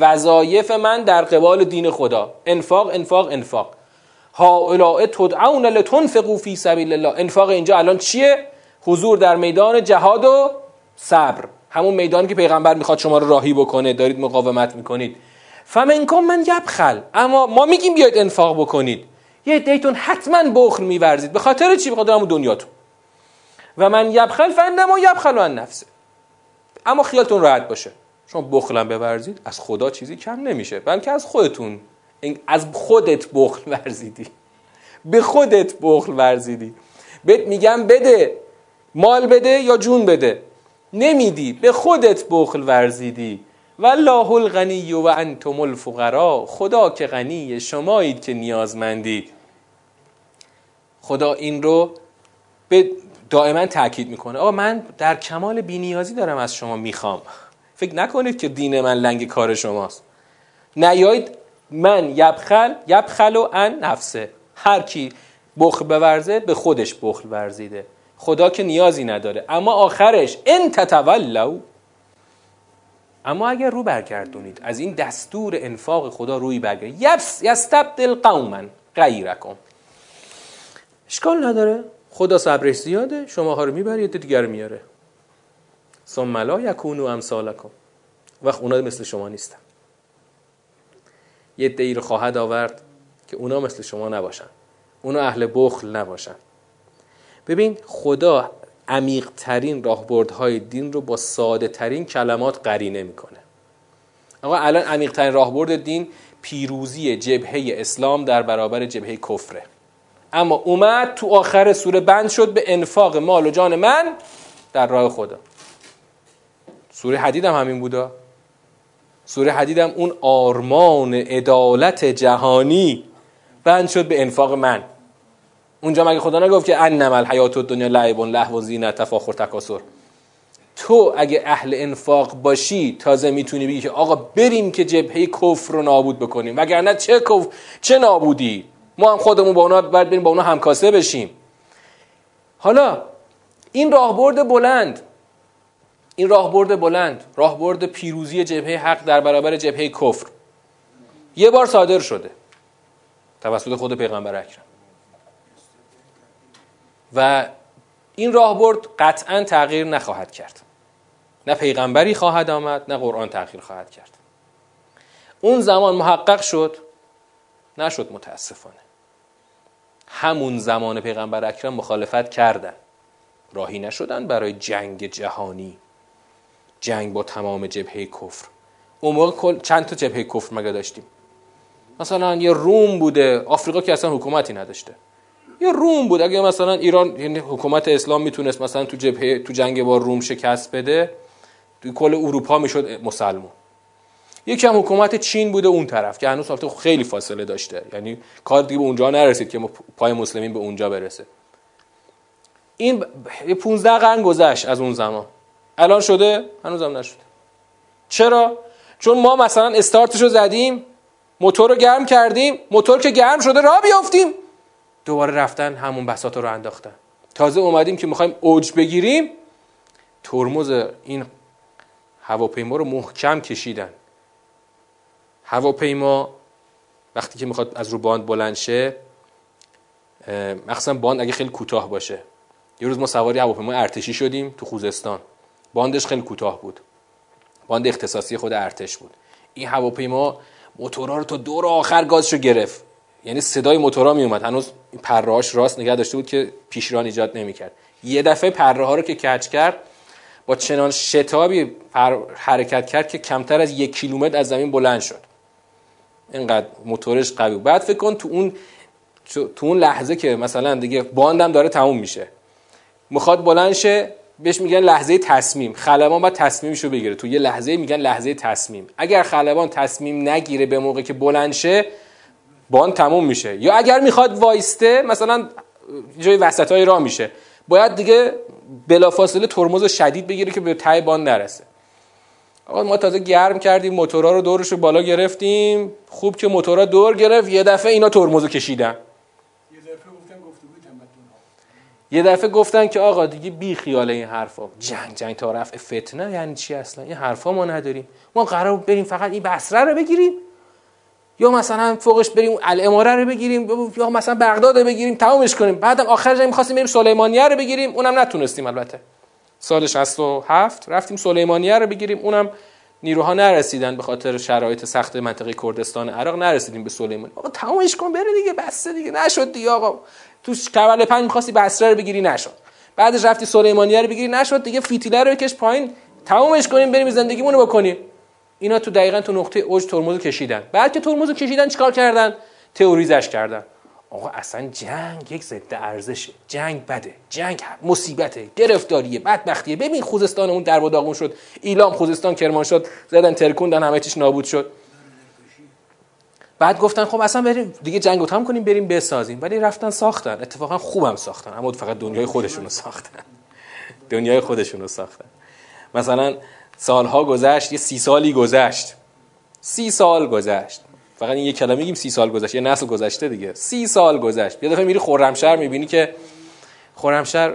A: وظایف من در قبال دین خدا. انفاق انفاق انفاق. هؤلاء تدعون لتنفقوا فی سبیل الله. انفاق اینجا الان چیه؟ حضور در میدان جهاد و صبر. همون میدانی که پیغمبر می‌خواد شما رو راهی بکنه. دارید مقاومت می‌کنید. فمنکم من یبخل. اما ما میگیم بیاید انفاق بکنید. یه دیتون حتما بخل میورزید. به خاطر چی؟ به خاطر دنیاتون. و من یبخل فانما یبخل عن نفسه. اما خیالتون راحت باشه. شما بخلم بورزید از خدا چیزی کم نمیشه. بلکه از خودتون. از خودت بخل ورزیدی. به خودت بخل ورزیدی. بهت میگم بده. مال بده یا جون بده. نمیدی. به خودت بخل ورزیدی. والله الغنی و انتم الفقرا خدا که غنی شمایید که نیازمندید. خدا این رو به دائما تاکید می‌کنه. آقا من در کمال بینیازی دارم از شما می‌خوام. فکر نکنید که دین من لنگ کار شماست. نیایید من یبخل یبخل و ان نفسه. هر کی بخل بورزه به خودش بخل ورزیده. خدا که نیازی نداره. اما آخرش ان تتولوا. اما اگر رو برگردونید از این دستور انفاق خدا روی برگردید یبس یستبدل قوما غیرکم. اشکال نداره. خدا صبرش زیاده شماها رو می‌بره یه دیگر میاره. ثم لا یکونو امثالکم. وقت اونا مثل شما نیستن. یه دیر خواهد آورد که اونا مثل شما نباشن. اونا اهل بخل نباشن. ببین خدا عمیق ترین راهبردهای دین رو با ساده ترین کلمات قرینه می‌کنه. آقا الان عمیق ترین راهبرد دین پیروزی جبهه اسلام در برابر جبهه کفره. اما اومد تو آخر سوره بند شد به انفاق مال و جان من در راه خدا. سوره حدید هم همین بودا. سوره حدید هم اون آرمان عدالت جهانی بند شد به انفاق من. اونجا مگه خدا نگفت که انما الحیات الدنیا لعب لهو و زینت تفاخر تکاسر تو اگه اهل انفاق باشی تازه می‌تونی بگی که آقا بریم که جبهه کفر رو نابود بکنیم. وگرنه چه کفر چه نابودی؟ ما هم خودمون با اونا باید بریم با اونا همکاسه بشیم. حالا این راهبرد بلند. این راهبرد بلند. راهبرد پیروزی جبهه حق در برابر جبهه کفر. یه بار صادر شده. توسط خود پیغمبر اکرم. و این راهبرد قطعا تغییر نخواهد کرد. نه پیغمبری خواهد آمد نه قرآن تغییر خواهد کرد. اون زمان محقق شد نشد متاسفانه. همون زمان پیغمبر اکرم مخالفت کردن. راهی نشدن برای جنگ جهانی. جنگ با تمام جبهه کفر. اون موقع چند تا جبهه کفر مگه داشتیم؟ مثلا یه روم بوده آفریقا که اصلا حکومتی نداشته. یه روم بود. اگه مثلا ایران یعنی حکومت اسلام می‌تونست مثلا تو جبهه تو جنگ با روم شکست بده تو کل اروپا می‌شد مسلمان. یکی هم حکومت چین بوده اون طرف که هنوز خیلی فاصله داشته. یعنی کار دیگه به اونجا نرسید که پای مسلمین به اونجا برسه. این 15 قرن گذشت از اون زمان. الان شده؟ هنوزم نشده. چرا؟ چون ما مثلا استارتشو زدیم موتور رو گرم کردیم موتور که گرم شده راه بیافتیم. دوباره رفتن همون بساط رو انداختن. تازه اومدیم که می‌خوایم اوج بگیریم. ترمز این هواپیما رو محکم کشیدن. هواپیما وقتی که می‌خواد از رو باند بلند شه مخصوصا باند اگه خیلی کوتاه باشه. یه روز ما سواری هواپیما ارتشی شدیم تو خوزستان. باندش خیلی کوتاه بود. باند اختصاصی خود ارتش بود. این هواپیما موتورا رو تا دور آخر گازشو گرفت. یعنی صدای موتورا می اومد هنوز پرهاش راست نگه داشته بود که پیشران ایجاد نمی‌کرد. یه دفعه پره رو که کج کرد با چنان شتابی حرکت کرد که کمتر از یک کیلومتر از زمین بلند شد. اینقدر موتورش قوی بعد فکر کن تو اون تو اون لحظه که مثلا دیگه باندم داره تموم میشه. می‌خواد بلند شه بهش میگن لحظه تصمیم. خلبان باید تصمیمشو بگیره. تو یه لحظه میگن لحظه تصمیم. اگر خلبان تصمیم نگیره به موقع که بلند شه باند تموم میشه. یا اگر می‌خواد وایسته مثلا جای وسط های راه میشه. باید دیگه بلافاصله ترمز شدید بگیره که به ته باند نرسه. آقا ما تازه گرم کردیم موتورا رو دورش رو بالا گرفتیم. خوب که موتورا دور گرفت یه دفعه اینا ترمز کشیدن. یه دفعه گفتن که آقا دیگه بی خیال این حرفا. جنگ جنگ تا رفع فتنه یعنی چی اصلا؟ این حرفا ما نداریم. ما قرار بریم فقط این بصره رو بگیریم. یا مثلا فوقش بریم الاماره رو بگیریم یا مثلا بغداد رو بگیریم تمامش کنیم. بعدم آخرش می‌خواستیم بریم سلیمانیه رو بگیریم اونم نتونستیم البته. سال 67 رفتیم سلیمانیه رو بگیریم اونم نیروها نرسیدن به خاطر شرایط سخت منطقه کردستان عراق نرسیدیم به سلیمانی آقا تمامش کن بره دیگه بسته دیگه نشد دیگه آقا. تو کبل پنج می‌خواستی بصره رو بگیری نشد. بعدش رفتی سلیمانیه رو بگیری نشد دیگه فیتیله رو بکش پایین. تمامش کنیم بریم زندگیمون رو بکنیم. اینا تو دقیقا تو نقطه اوج ترمز کشیدن. بعد که ترمز کشیدن چیکار کردن؟ تئوریزش کردن. آقا اصلا جنگ یک ضد ارزشه. جنگ بده. جنگ مصیبته. گرفتاریه. بدبختیه. ببین خوزستان اون در داغون شد. ایلام خوزستان کرمان شد. زدن ترکوندن همه چیش نابود شد. بعد گفتن خب اصلا بریم دیگه جنگ رو تمام کنیم بریم بسازیم. ولی رفتن ساختن. اتفاقا خوبم ساختن. اما فقط دنیای خودشونو ساختن. دنیای خودشونو ساختن. مثلا سالها گذشت یه سی سالی گذشت. سی سال گذشت. فقط این یه کلمه میگیم سی سال گذشت یه نسل گذشته دیگه. سی سال گذشت. یه دفعه میری خرمشهر می‌بینی که خرمشهر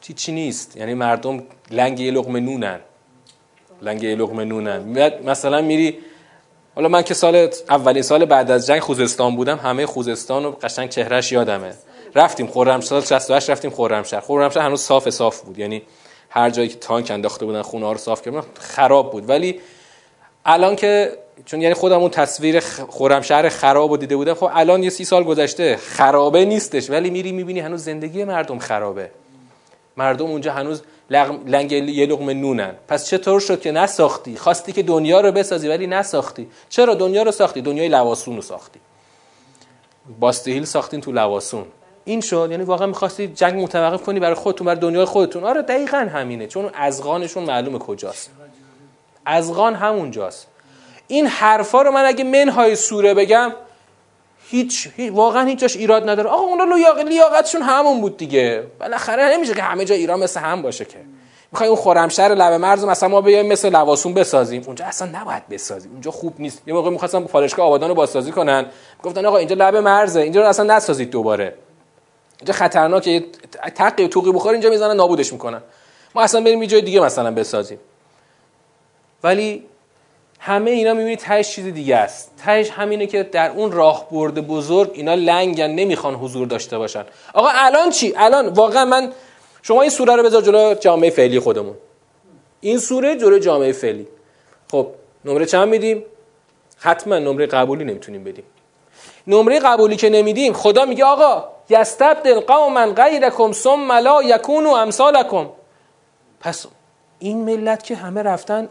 A: چی چی نیست. یعنی مردم لنگ یه لقمه نونن. لنگ یه لقمه نونن. مثلا میری حالا من که سال اولین سال بعد از جنگ خوزستان بودم همه خوزستان و قشنگ چهرش یادمه. رفتیم خرمشهر 68 رفتیم خرمشهر. خرمشهر هنوز صاف صاف بود. یعنی هر جایی که تانک انداخته بودن خونه ها رو صاف کردن خراب بود. ولی الان که چون یعنی خودم اون تصویر خرمشهر خراب رو دیده بودم خب الان یه سی سال گذشته خرابه نیستش. ولی میری می‌بینی هنوز زندگی مردم خرابه. مردم اونجا هنوز لنگ یه لقمه نونن. پس چطور شد که نساختی؟ خواستی که دنیا رو بسازی ولی نساختی. چرا دنیا رو ساختی؟ دنیای لواسون رو ساختی. باستهیل ساختین تو لواسون. این شد یعنی واقعا می‌خواستی جنگ متوقف کنی برای خودتون برای دنیای خودتون. آره دقیقا همینه چون ازغانشون معلومه کجاست. ازغان همونجاست. این حرفا رو من اگه منهای سوره بگم هیچ, واقعا هیچ جاش ایراد نداره. آقا اونا لیاقتشون همون بود دیگه. بالاخره نمیشه که همه جا ایران مثل هم باشه که. می‌خوای اون خرمشهر لبه مرز مثلا ما بیایم مثل لواسون بسازیم. اونجا اصلا نباید بسازیم. اونجا خوب نیست. یه موقع می‌خواستم پالشگاه آبادان رو بازسازی کنن. گفتن آقا اینجا لبه مرزه. اینجا رو اصلا نسازید دوباره. اینجا خطرناکه تقی توقی بخور اینجا می‌زنن نابودش می‌کنن. ما اصلا بریم یه جای دیگه مثلا بسازیم. ولی همه اینا می‌بینید تهش چیز دیگه است. تهش همینه که در اون راه برده بزرگ اینا لنگن نمی‌خوان حضور داشته باشن. آقا الان چی؟ الان واقعا من شما این سوره رو بذار جلو جامعه فعلی خودمون. این سوره جلو جامعه فعلی. خب نمره چند میدیم؟ حتما نمره قبولی نمی‌تونیم بدیم. نمره قبولی که نمیدیم خدا میگه آقا یستبدل قوما غیرکم ثم لا یکونوا امثالکم. پس این ملت که همه رفتن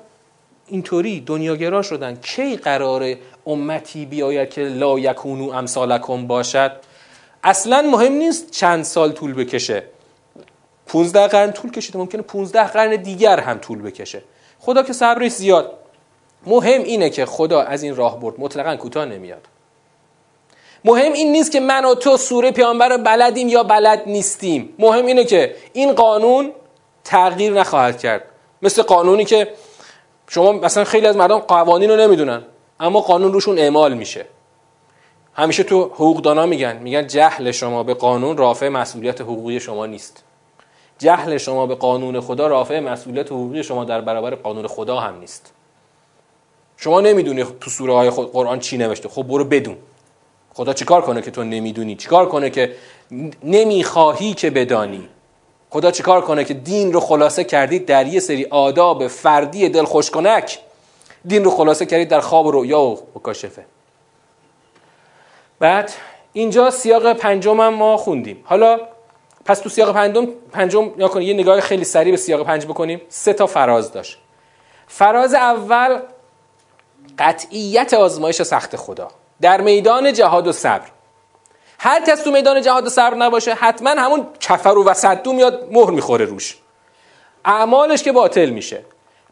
A: اینطوری دنیاگرا شدن کی قرار امتی بیاید که لا یکونو امثالکم باشد؟ اصلا مهم نیست چند سال طول بکشه. 15 قرن طول کشیده ممکنه 15 قرن دیگر هم طول بکشه. خدا که صبرش زیاد. مهم اینه که خدا از این راه برد. مطلقا کوتاه نمیاد. مهم این نیست که من و تو سوره پیامبر رو بلدیم یا بلد نیستیم. مهم اینه که این قانون تغییر نخواهد کرد. مثل قانونی که شما مثلا خیلی از مردم قوانین رو نمی‌دونن اما قانون روشون اعمال میشه. همیشه تو حقوقدانا میگن میگن جهل شما به قانون رافع مسئولیت حقوقی شما نیست. جهل شما به قانون خدا رافع مسئولیت حقوقی شما در برابر قانون خدا هم نیست. شما نمی‌دونی تو سوره های خود قرآن چی نوشته. خب برو بدون. خدا چیکار کنه که تو نمی‌دونی؟ چیکار کنه که نمی‌خواهی که بدانی؟ خدا چیکار کنه که دین رو خلاصه کردید در یه سری آداب فردی دلخوش کنک دین رو خلاصه کردید در خواب و رؤیا و مکاشفه. بعد اینجا سیاق پنجم هم ما خوندیم. حالا پس تو سیاق پنجم پنجم یا یه نگاه خیلی سریع به سیاق پنج بکنیم. سه تا فراز داشت. فراز اول قطعیت آزمایش سخت خدا. در میدان جهاد و صبر. هر کس تو میدان جهاد و صبر نباشه حتما همون کفر و وسدو میاد مهر می‌خوره روش. اعمالش که باطل میشه.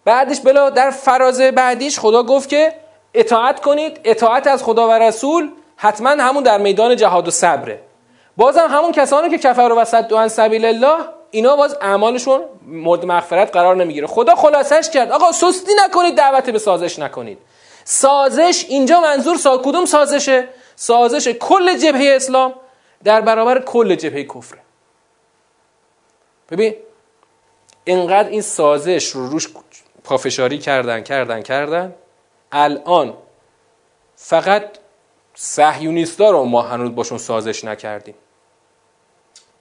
A: بعدش بلا در فراز بعدیش خدا گفت که اطاعت کنید اطاعت از خدا و رسول حتما همون در میدان جهاد و صبره. بازم همون کسانی که کفر و صد عن سبیل الله اینا باز اعمالشون مورد مغفرت قرار نمی‌گیره. خدا خلاصش کرد. آقا سستی نکنید دعوت به سازش نکنید. سازش اینجا منظور سا کدوم سازشه؟ سازش کل جبهه اسلام در برابر کل جبهه کفر. ببین اینقدر این سازش رو روش پافشاری کردن کردن کردن الان فقط صهیونیستا رو ما هنوز باشون سازش نکردیم.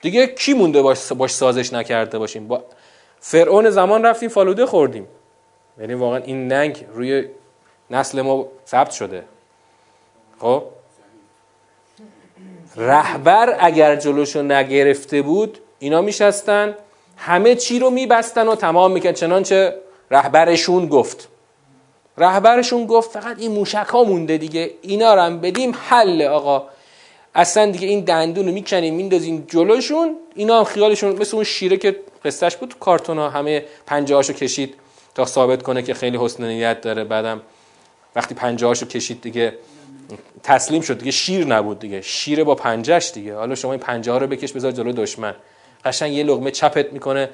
A: دیگه کی مونده باش, باش سازش نکرده باشیم؟ با فرعون زمان رفتیم فالوده خوردیم. یعنی واقعا این ننگ روی نسل ما ثبت شده. خب؟ رهبر اگر جلوشو نگرفته بود اینا میشستن. همه چی رو میبستن و تمام میکن چنانچه رهبرشون گفت. رهبرشون گفت فقط این موشک ها مونده دیگه. اینا رو هم بدیم حل آقا. اصلا دیگه این دندون رو می‌کنیم میندازیم جلوشون. اینا هم خیالشون مثل اون شیره که قصهش بود تو کارتون ها. همه پنجه هاشو کشید تا ثابت کنه که خیلی حسن نیت داره. بعدم وقتی پنجه هاشو کشید دیگه تسلیم شد دیگه شیر نبود دیگه. شیر با پنجهش دیگه. حالا شما این پنجه ها رو بکش بذار جلو دشمن. قشنگ یه لغمه چپت می‌کنه.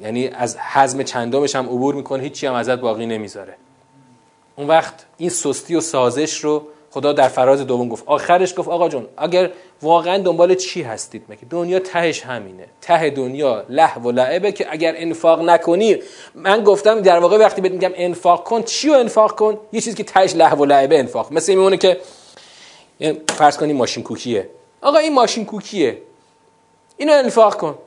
A: یعنی از حزم چندمش هم عبور می‌کنه. هیچی هم ازت باقی نمی‌ذاره. اون وقت این سستی و سازش رو خدا در فراز دوم گفت. آخرش گفت آقا جون اگر واقعا دنبال چی هستید؟ مگه دنیا تهش همینه. ته دنیا له و لعبه که اگر انفاق نکنی. من گفتم در واقع وقتی بهت میگم انفاق کن چی رو انفاق کن؟ یه چیزی که تهش له و لعبه انفاق. مثل میمونه که فرض کنی ماشین کوکیه. آقا این ماشین کوکیه. اینو انفاق کن.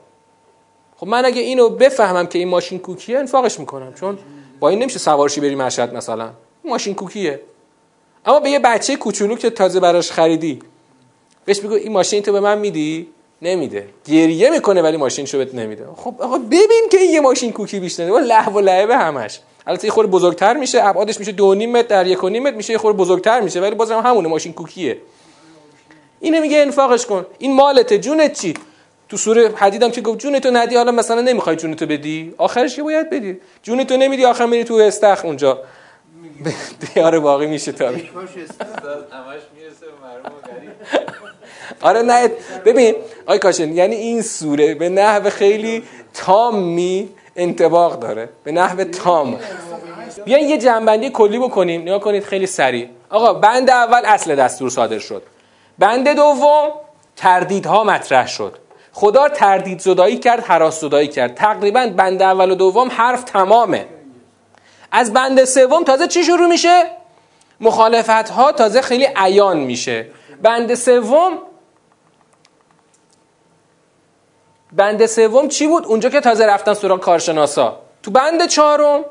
A: خب من اگه اینو بفهمم که این ماشین کوکیه انفاقش می‌کنم. چون با این نمیشه سوارشی بری مشهد مثلا. ماشین کوکیه. اما به یه بچه کوچولو که تازه براش خریدی بهش بگو این ماشین تو به من میدی؟ نمیده. گریه می‌کنه ولی ماشین شو بهت نمیده. خب آقا ببین که این یه ماشین کوکی بیشتره و لهو و لعبه همش. البته یه خورده بزرگتر میشه. ابعادش میشه 2.5 متر در 1.5 متر میشه. یه خورده بزرگتر میشه. ولی بازم همونه ماشین کوکیه. اینو میگه انفاقش کن. این مالته جونت چی؟ تو سوره حدیدم که گفت جونتو ندی حالا مثلا نمی‌خوای جونتو بدی؟ آخرش که باید بدی. جونتو نمیدی آخر میری تو استخ اونجا. دیار *laughs* باقی میشه تا آره نه ببین آی کاشن یعنی این سوره به نحو خیلی تامی انتباق داره. به نحو تام. بیاین یه جنبندی کلی بکنیم. نگاه کنید خیلی سریع. آقا بند اول اصل دستور صادر شد. بند دوم تردیدها مطرح شد. خدا تردید زدایی کرد حراس زدایی کرد. تقریبا بند اول و دوم حرف تمامه. از بند سوم تازه چی شروع میشه؟ مخالفت ها تازه خیلی عیان میشه. بند سوم بند سوم چی بود؟ اونجا که تازه رفتن سراغ کارشناسا. تو بند چهارم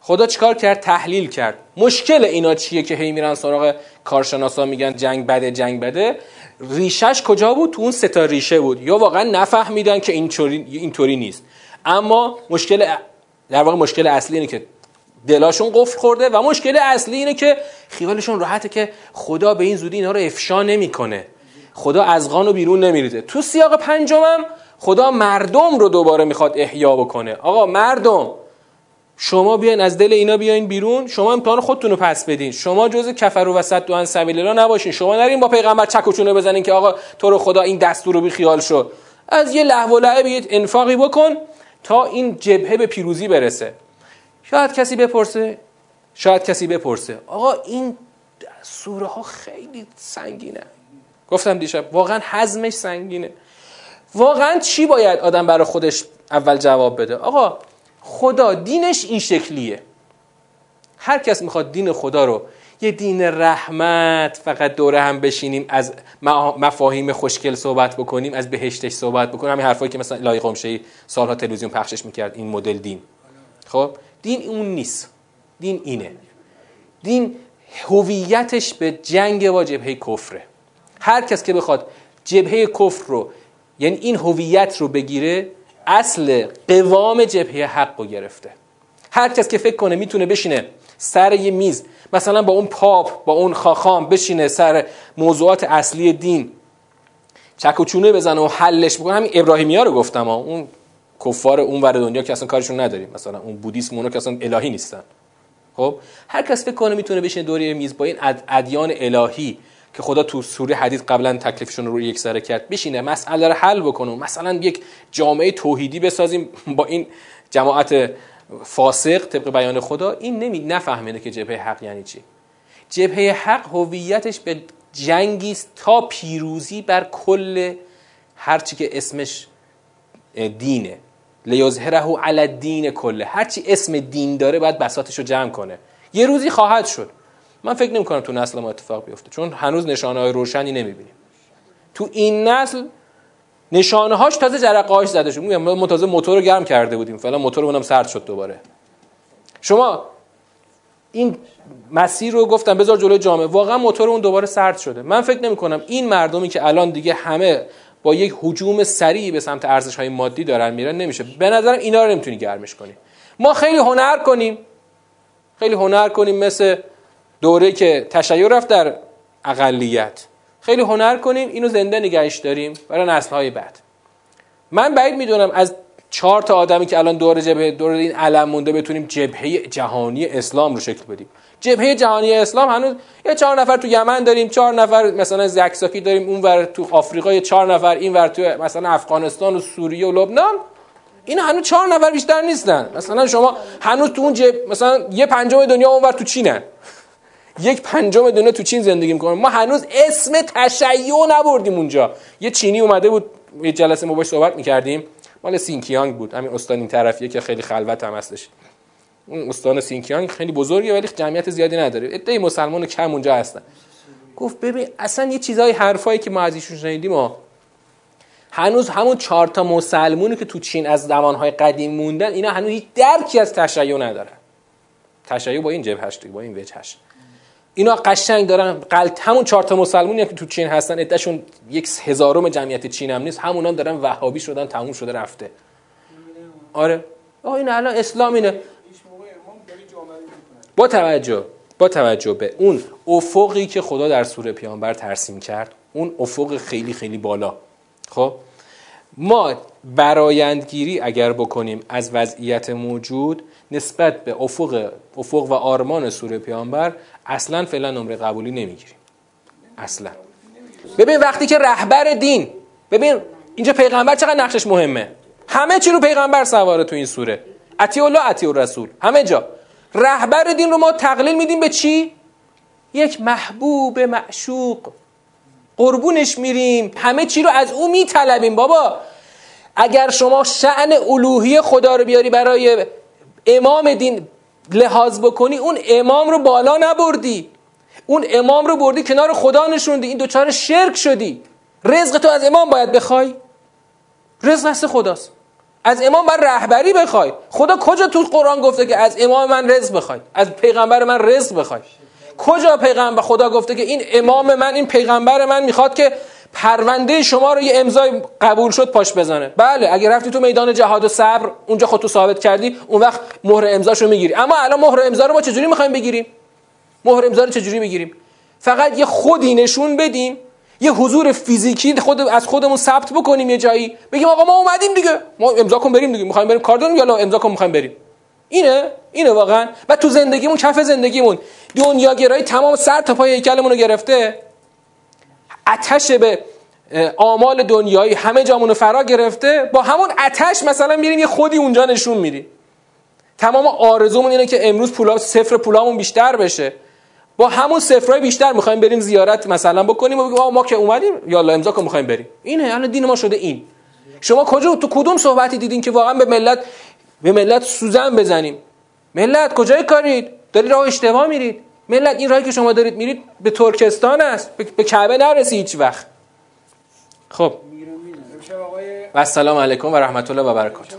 A: خدا چیکار کرد؟ تحلیل کرد. مشکل اینا چیه که هی میرن سراغ کارشناسا میگن جنگ بده جنگ بده؟ ریشش کجا بود؟ تو اون ستا ریشه بود. یا واقعا نفهمیدن که اینطوری اینطوری نیست. اما مشکل در واقع مشکل اصلی اینه که دلاشون قفل خورده و مشکل اصلی اینه که خیالشون راحته که خدا به این زودی اینا رو افشا نمی‌کنه. خدا از غان رو بیرون نمیریزه. تو سیاق پنجمم خدا مردم رو دوباره می‌خواد احیا بکنه. آقا مردم شما بیاین از دل اینا بیاین بیرون شما امتحان خودتون رو پس بدین. شما جز کفر و وسط دوان سبیل را نباشین. شما نرین با پیغمبر چک و چونه بزنین که آقا تو رو خدا این دستور رو بی خیال شد. از یه لحو و لعب انفاقی بکن. تا این جبهه به پیروزی برسه. شاید کسی بپرسه شاید کسی بپرسه. آقا این سوره ها خیلی سنگینه. گفتم دیشب واقعا حزمش سنگینه. واقعا چی باید آدم برای خودش اول جواب بده؟ آقا خدا دینش این شکلیه. هر کس می‌خواد دین خدا رو یه دین رحمت فقط دوره هم بشینیم از مفاهیم خوشگل صحبت بکنیم از بهشتش صحبت بکنیم. همین حرفایی که مثلا لای قمشه سالها تلویزیون پخشش می‌کرد این مدل دین. خب؟ دین اون نیست. دین اینه. دین هویتش به جنگ با جبهه کفره. هر کس که بخواد جبهه کفر رو یعنی این هویت رو بگیره اصل قوام جبهه حق رو گرفته. هر کس که فکر کنه می‌تونه بشینه سر یه میز. مثلا با اون پاپ با اون خاخام بشینه سر موضوعات اصلی دین. چک و چونه بزنه و حلش بکنه. همین ابراهیمی ها رو گفتم ها. اون کفار اون ور دنیا که اصلا کارشون نداریم. مثلا اون بودیسم اونو که اصلا الهی نیستن. خب؟ هر کس فکر کنه می‌تونه بشینه دوری میز با این ادیان الهی که خدا تو سوره حدیث قبلا تکلیفشون رو یک سره کرد بشینه مسئله رو حل بکنه مثلا یک جامعه توحیدی بسازیم با این جماعت فاسق طبق بیان خدا این نمی نفهمیده که جبهه حق یعنی چی. جبهه حق هویتش به جنگی تا پیروزی بر کل هرچی که اسمش دینه. لیظهره علی الدین کله. هرچی اسم دین داره باید بساتش رو جمع کنه. یه روزی خواهد شد. من فکر نمی کنم تو نسل ما اتفاق بیفته چون هنوز نشانه های روشنی نمی‌بینیم. تو این نسل نشانه هاش تازه جرقه هاش زده شد. ما تازه موتور رو گرم کرده بودیم. فعلا موتور اونم سرد شد دوباره. شما این مسیر رو گفتم بذار جلوی جامعه. واقعا موتور اون دوباره سرد شده. من فکر نمی کنم این مردمی که الان دیگه همه با یک حجوم سریع به سمت ارزش های مادی دارن میرن نمیشه. به نظرم اینا رو نمی‌تونی گرمش کنی. ما خیلی هنر کنیم. خیلی هنر کنیم مثل دوره که تشیع رفت در اقلیت. خیلی هنر کنیم اینو زنده نگهش داریم برای نسل های بعد. من بعید می‌دونم از چهار تا آدمی که الان دور جبهه دور این علم مونده بتونیم جبهه جهانی اسلام رو شکل بدیم. جبهه جهانی اسلام هنوز یه چهار نفر تو یمن داریم چهار نفر مثلا زکساکی داریم اون ور تو آفریقا یه چهار نفر این ور تو مثلا افغانستان و سوریه و لبنان. این هنوز چهار نفر بیشتر نیستن. مثلا شما هنوز تو اون جب... مثلا یه پنجم دنیا اونور تو چینن. یک پنجم دنیا تو چین زندگی می‌کنه ما هنوز اسم تشیع نبردیم اونجا. یه چینی اومده بود یه جلسه ما باش صحبت می‌کردیم. مال سینکیانگ بود. همین استان این طرفیه که خیلی خلوت هم هستش. اون استان سینکیانگ خیلی بزرگه ولی جمعیت زیادی نداره. عده مسلمان کم اونجا هستن. گفت ببین اصلا یه چیزای حرفایی که ما از ایشون شنیدیم ما هنوز همون چهار تا مسلمونی که تو چین از زمانهای قدیم موندن اینا هنوز هیچ درکی از تشیع ندارن. تشیع با این جبهش با این وجهش. اینا قشنگ دارن قلت همون چهار تا مسلمونی که تو چین هستن عدهشون یک هزارم جمعیت چین هم نیست. همونا دارن وهابی شدن تموم شده رفته. آره. آه این الان اسلام اینه. با توجه با توجه به اون افقی که خدا در سوره پیامبر ترسیم کرد اون افق خیلی خیلی بالا. خب؟ ما برایندگیری اگر بکنیم از وضعیت موجود نسبت به افق افق و آرمان سوره پیامبر اصلا فعلا نمره قبولی نمی‌گیریم. اصلا. ببین وقتی که رهبر دین ببین اینجا پیغمبر چقدر نقشش مهمه؟ همه چی رو پیغمبر سواره تو این سوره. اتی الله اتی رسول همه جا. رهبر دین رو ما تقلیل میدیم به چی؟ یک محبوب معشوق. قربونش میریم. همه چی رو از او میطلبیم. بابا اگر شما شعن الوهی خدا رو بیاری برای امام دین لحاظ بکنی اون امام رو بالا نبردی. اون امام رو بردی کنار خدا نشوندی. این دوچار شرک شدی. رزق تو از امام باید بخوای. رزق هست خداست. از امام باید رهبری بخوای. خدا کجا تو قرآن گفته که از امام من رزق بخوای؟ از پیغمبر من رزق بخوای. کجا پیغمبر خدا گفته که این امام من این پیغمبر من می‌خواد که پرونده شما رو یه امضای قبول شد پاش بزنه. بله اگه رفتی تو میدان جهاد و صبر اونجا خودتو ثابت کردی اون وقت مهر امضاشو می‌گیری. اما الان مهر امضا رو ما چجوری می‌خوایم بگیریم؟ مهر امضا رو چجوری بگیریم فقط یه خودی نشون بدیم یه حضور فیزیکی خود از خودمون ثبت بکنیم یه جایی. بگیم آقا ما اومدیم دیگه. ما امضا کن بریم دیگه. می‌خوایم بریم کار داریم یا امضا کن می‌خوایم بریم؟ اینه اینه واقعا. و تو زندگیمون کف زندگیمون دنیاگرایی تمام سر تا پای هیکلمون رو گرفته. اتش به آمال دنیایی همه جامونو فرا گرفته با همون اتش مثلا میریم یه خودی اونجا نشون میدیم. تمام آرزومون اینه که امروز پولا صفر پولامون بیشتر بشه. با همون صفرای بیشتر می‌خوایم بریم زیارت مثلا بکنیم و بگیم ما که اومدیم یالا امضا کن می‌خوایم بریم. اینه الان دین ما شده این. شما کجا تو کدوم صحبتی دیدین که واقعا به ملت به ملت سوزن بزنیم؟ ملت کجای کارید؟ دارید راه اشتباه میرید؟ ملت این راهی که شما دارید میرید به ترکستان است. به کعبه نرسی هیچ وقت. خب. و السلام علیکم و رحمت الله و برکاته.